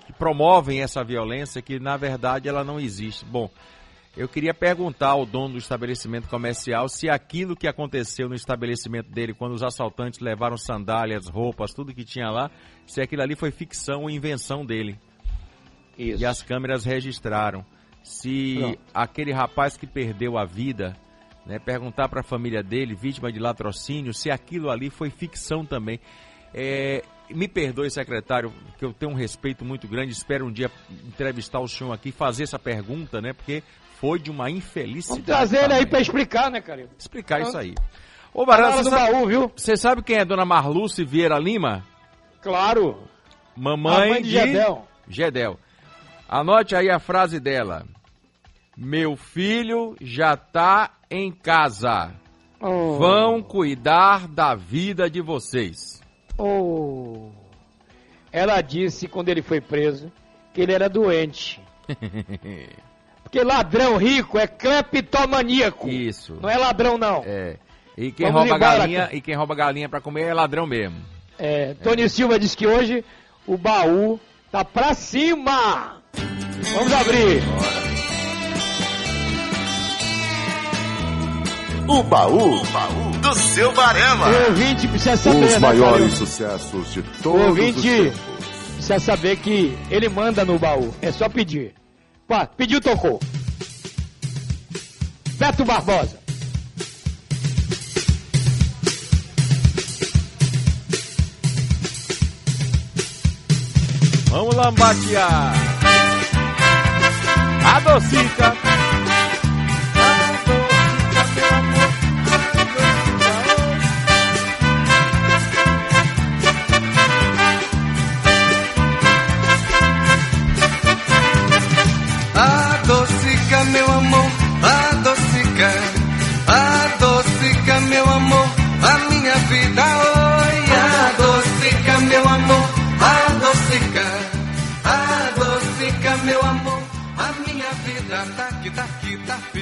que, que promovem essa violência que na verdade ela não existe. Bom, eu queria perguntar ao dono do estabelecimento comercial se aquilo que aconteceu no estabelecimento dele quando os assaltantes levaram sandálias, roupas, tudo que tinha lá, se aquilo ali foi ficção ou invenção dele. Isso. E as câmeras registraram. Se Pronto. aquele rapaz que perdeu a vida, né, perguntar para a família dele, vítima de latrocínio, se aquilo ali foi ficção também. É, me perdoe, secretário, que eu tenho um respeito muito grande. Espero um dia entrevistar o senhor aqui, fazer essa pergunta, né? Porque foi de uma infelicidade. Vamos trazer ele aí para explicar, né, Calil? explicar isso aí. Ô, Barão, você sabe, baú, viu? você sabe quem é Dona Marluce Vieira Lima? Claro. Mamãe A mãe de Gedel. Gedel. Anote aí a frase dela. Meu filho já tá em casa. Oh. Vão cuidar da vida de vocês. Oh. Ela disse quando ele foi preso que ele era doente. Porque ladrão rico é cleptomaníaco. Isso. Não é ladrão, não. É. E quem Vamos rouba embora, galinha cara. e quem rouba galinha para comer é ladrão mesmo. É, Tony Silva disse que hoje o baú tá pra cima. Vamos abrir. O baú, do seu Varela. O ouvinte precisa saber, Os né, maiores sucessos de O todos os ouvinte tempos. precisa saber que ele manda no baú. É só pedir. Pediu, tocou. Beto Barbosa. Vamos lambatear. A docica. Minha vida. Tá que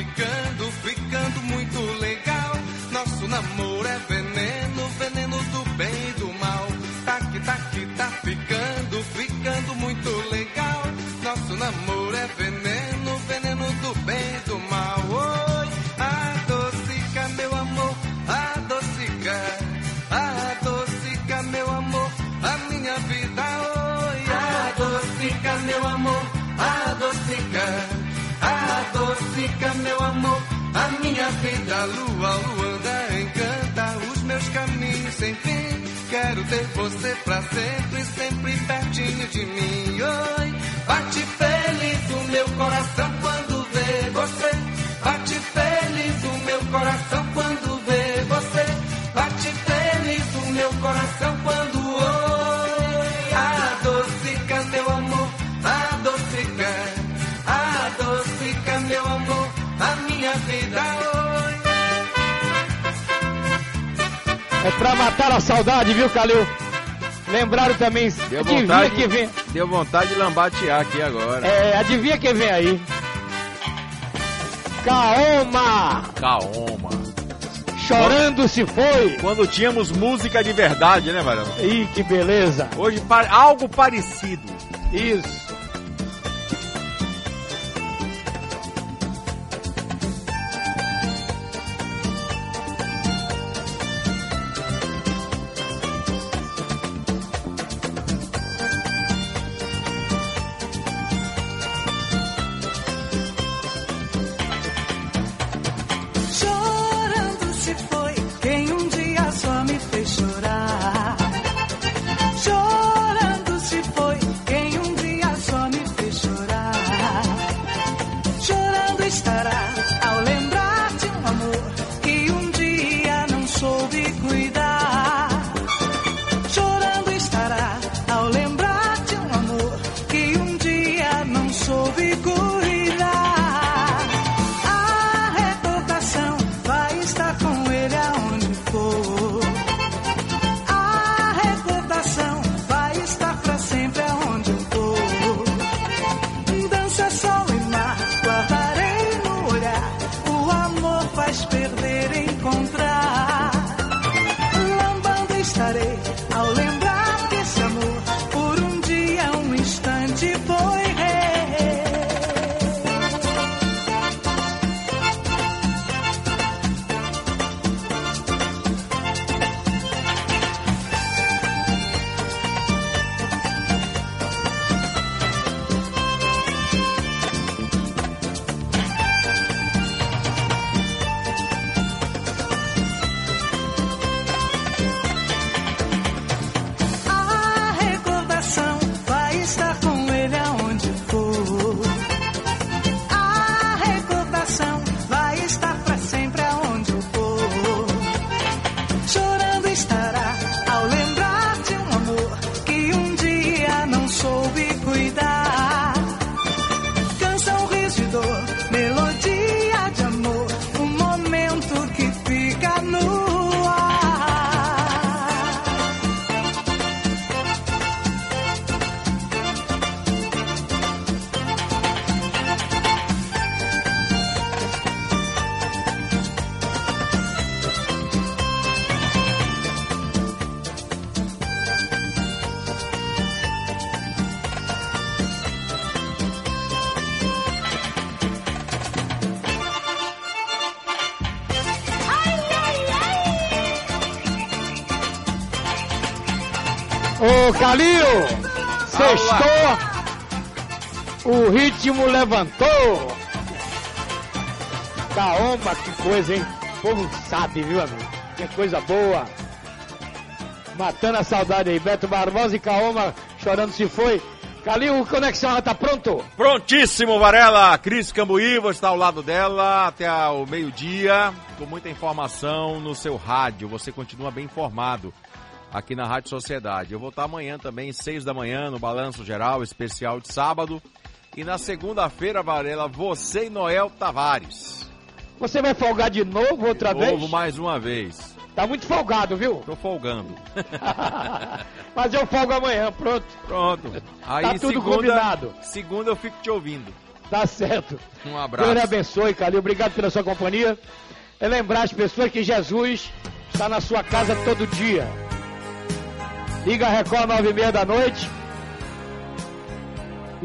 saudade, viu, Calil? Lembraram também, Deu adivinha vontade, que vem. deu vontade de lambatear aqui agora. É, adivinha quem vem aí? Kaoma! Kaoma. Chorando se foi. Quando tínhamos música de verdade, né, Varela? Ih, que beleza. Hoje, algo parecido. Isso. O ritmo levantou! Caomba, que coisa, hein? O povo sabe, viu, amigo? Que coisa boa! Matando a saudade aí. Beto Barbosa e Caoma chorando se foi. Calil, o Conexão já tá pronto? Prontíssimo, Varela. Cris Cambuíva está ao lado dela até o meio-dia, com muita informação no seu rádio. Você continua bem informado aqui na Rádio Sociedade. Eu vou estar amanhã também, seis da manhã, no Balanço Geral, especial de sábado. E na segunda-feira, Varela, você e Noel Tavares. Você vai folgar de novo outra De vez? novo, mais uma vez. Tá muito folgado, viu? Tô folgando. Mas eu folgo amanhã, pronto. Pronto. Aí, tá tudo segunda, combinado. Segunda eu fico te ouvindo. Tá certo. Um Deus abraço. lhe abençoe, Calil. Obrigado pela sua companhia. É lembrar as pessoas que Jesus está na sua casa todo dia. Liga a Record 9 e meia da noite.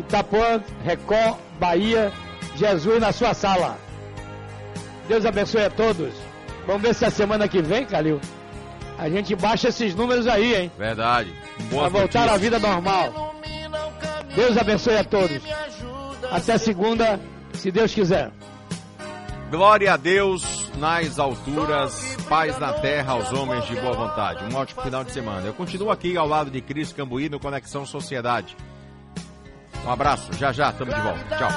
Itapuã, Record, Bahia, Jesus na sua sala. Deus abençoe a todos. Vamos ver se a semana que vem, Calil, a gente baixa esses números aí, hein? Verdade. Pra Boas voltar à vida normal. Deus abençoe a todos. Até segunda, se Deus quiser. Glória a Deus nas alturas, paz na terra aos homens de boa vontade. Um ótimo final de semana. Eu continuo aqui ao lado de Cris Cambuí no Conexão Sociedade. Um abraço, já já, tamo de volta. Tchau.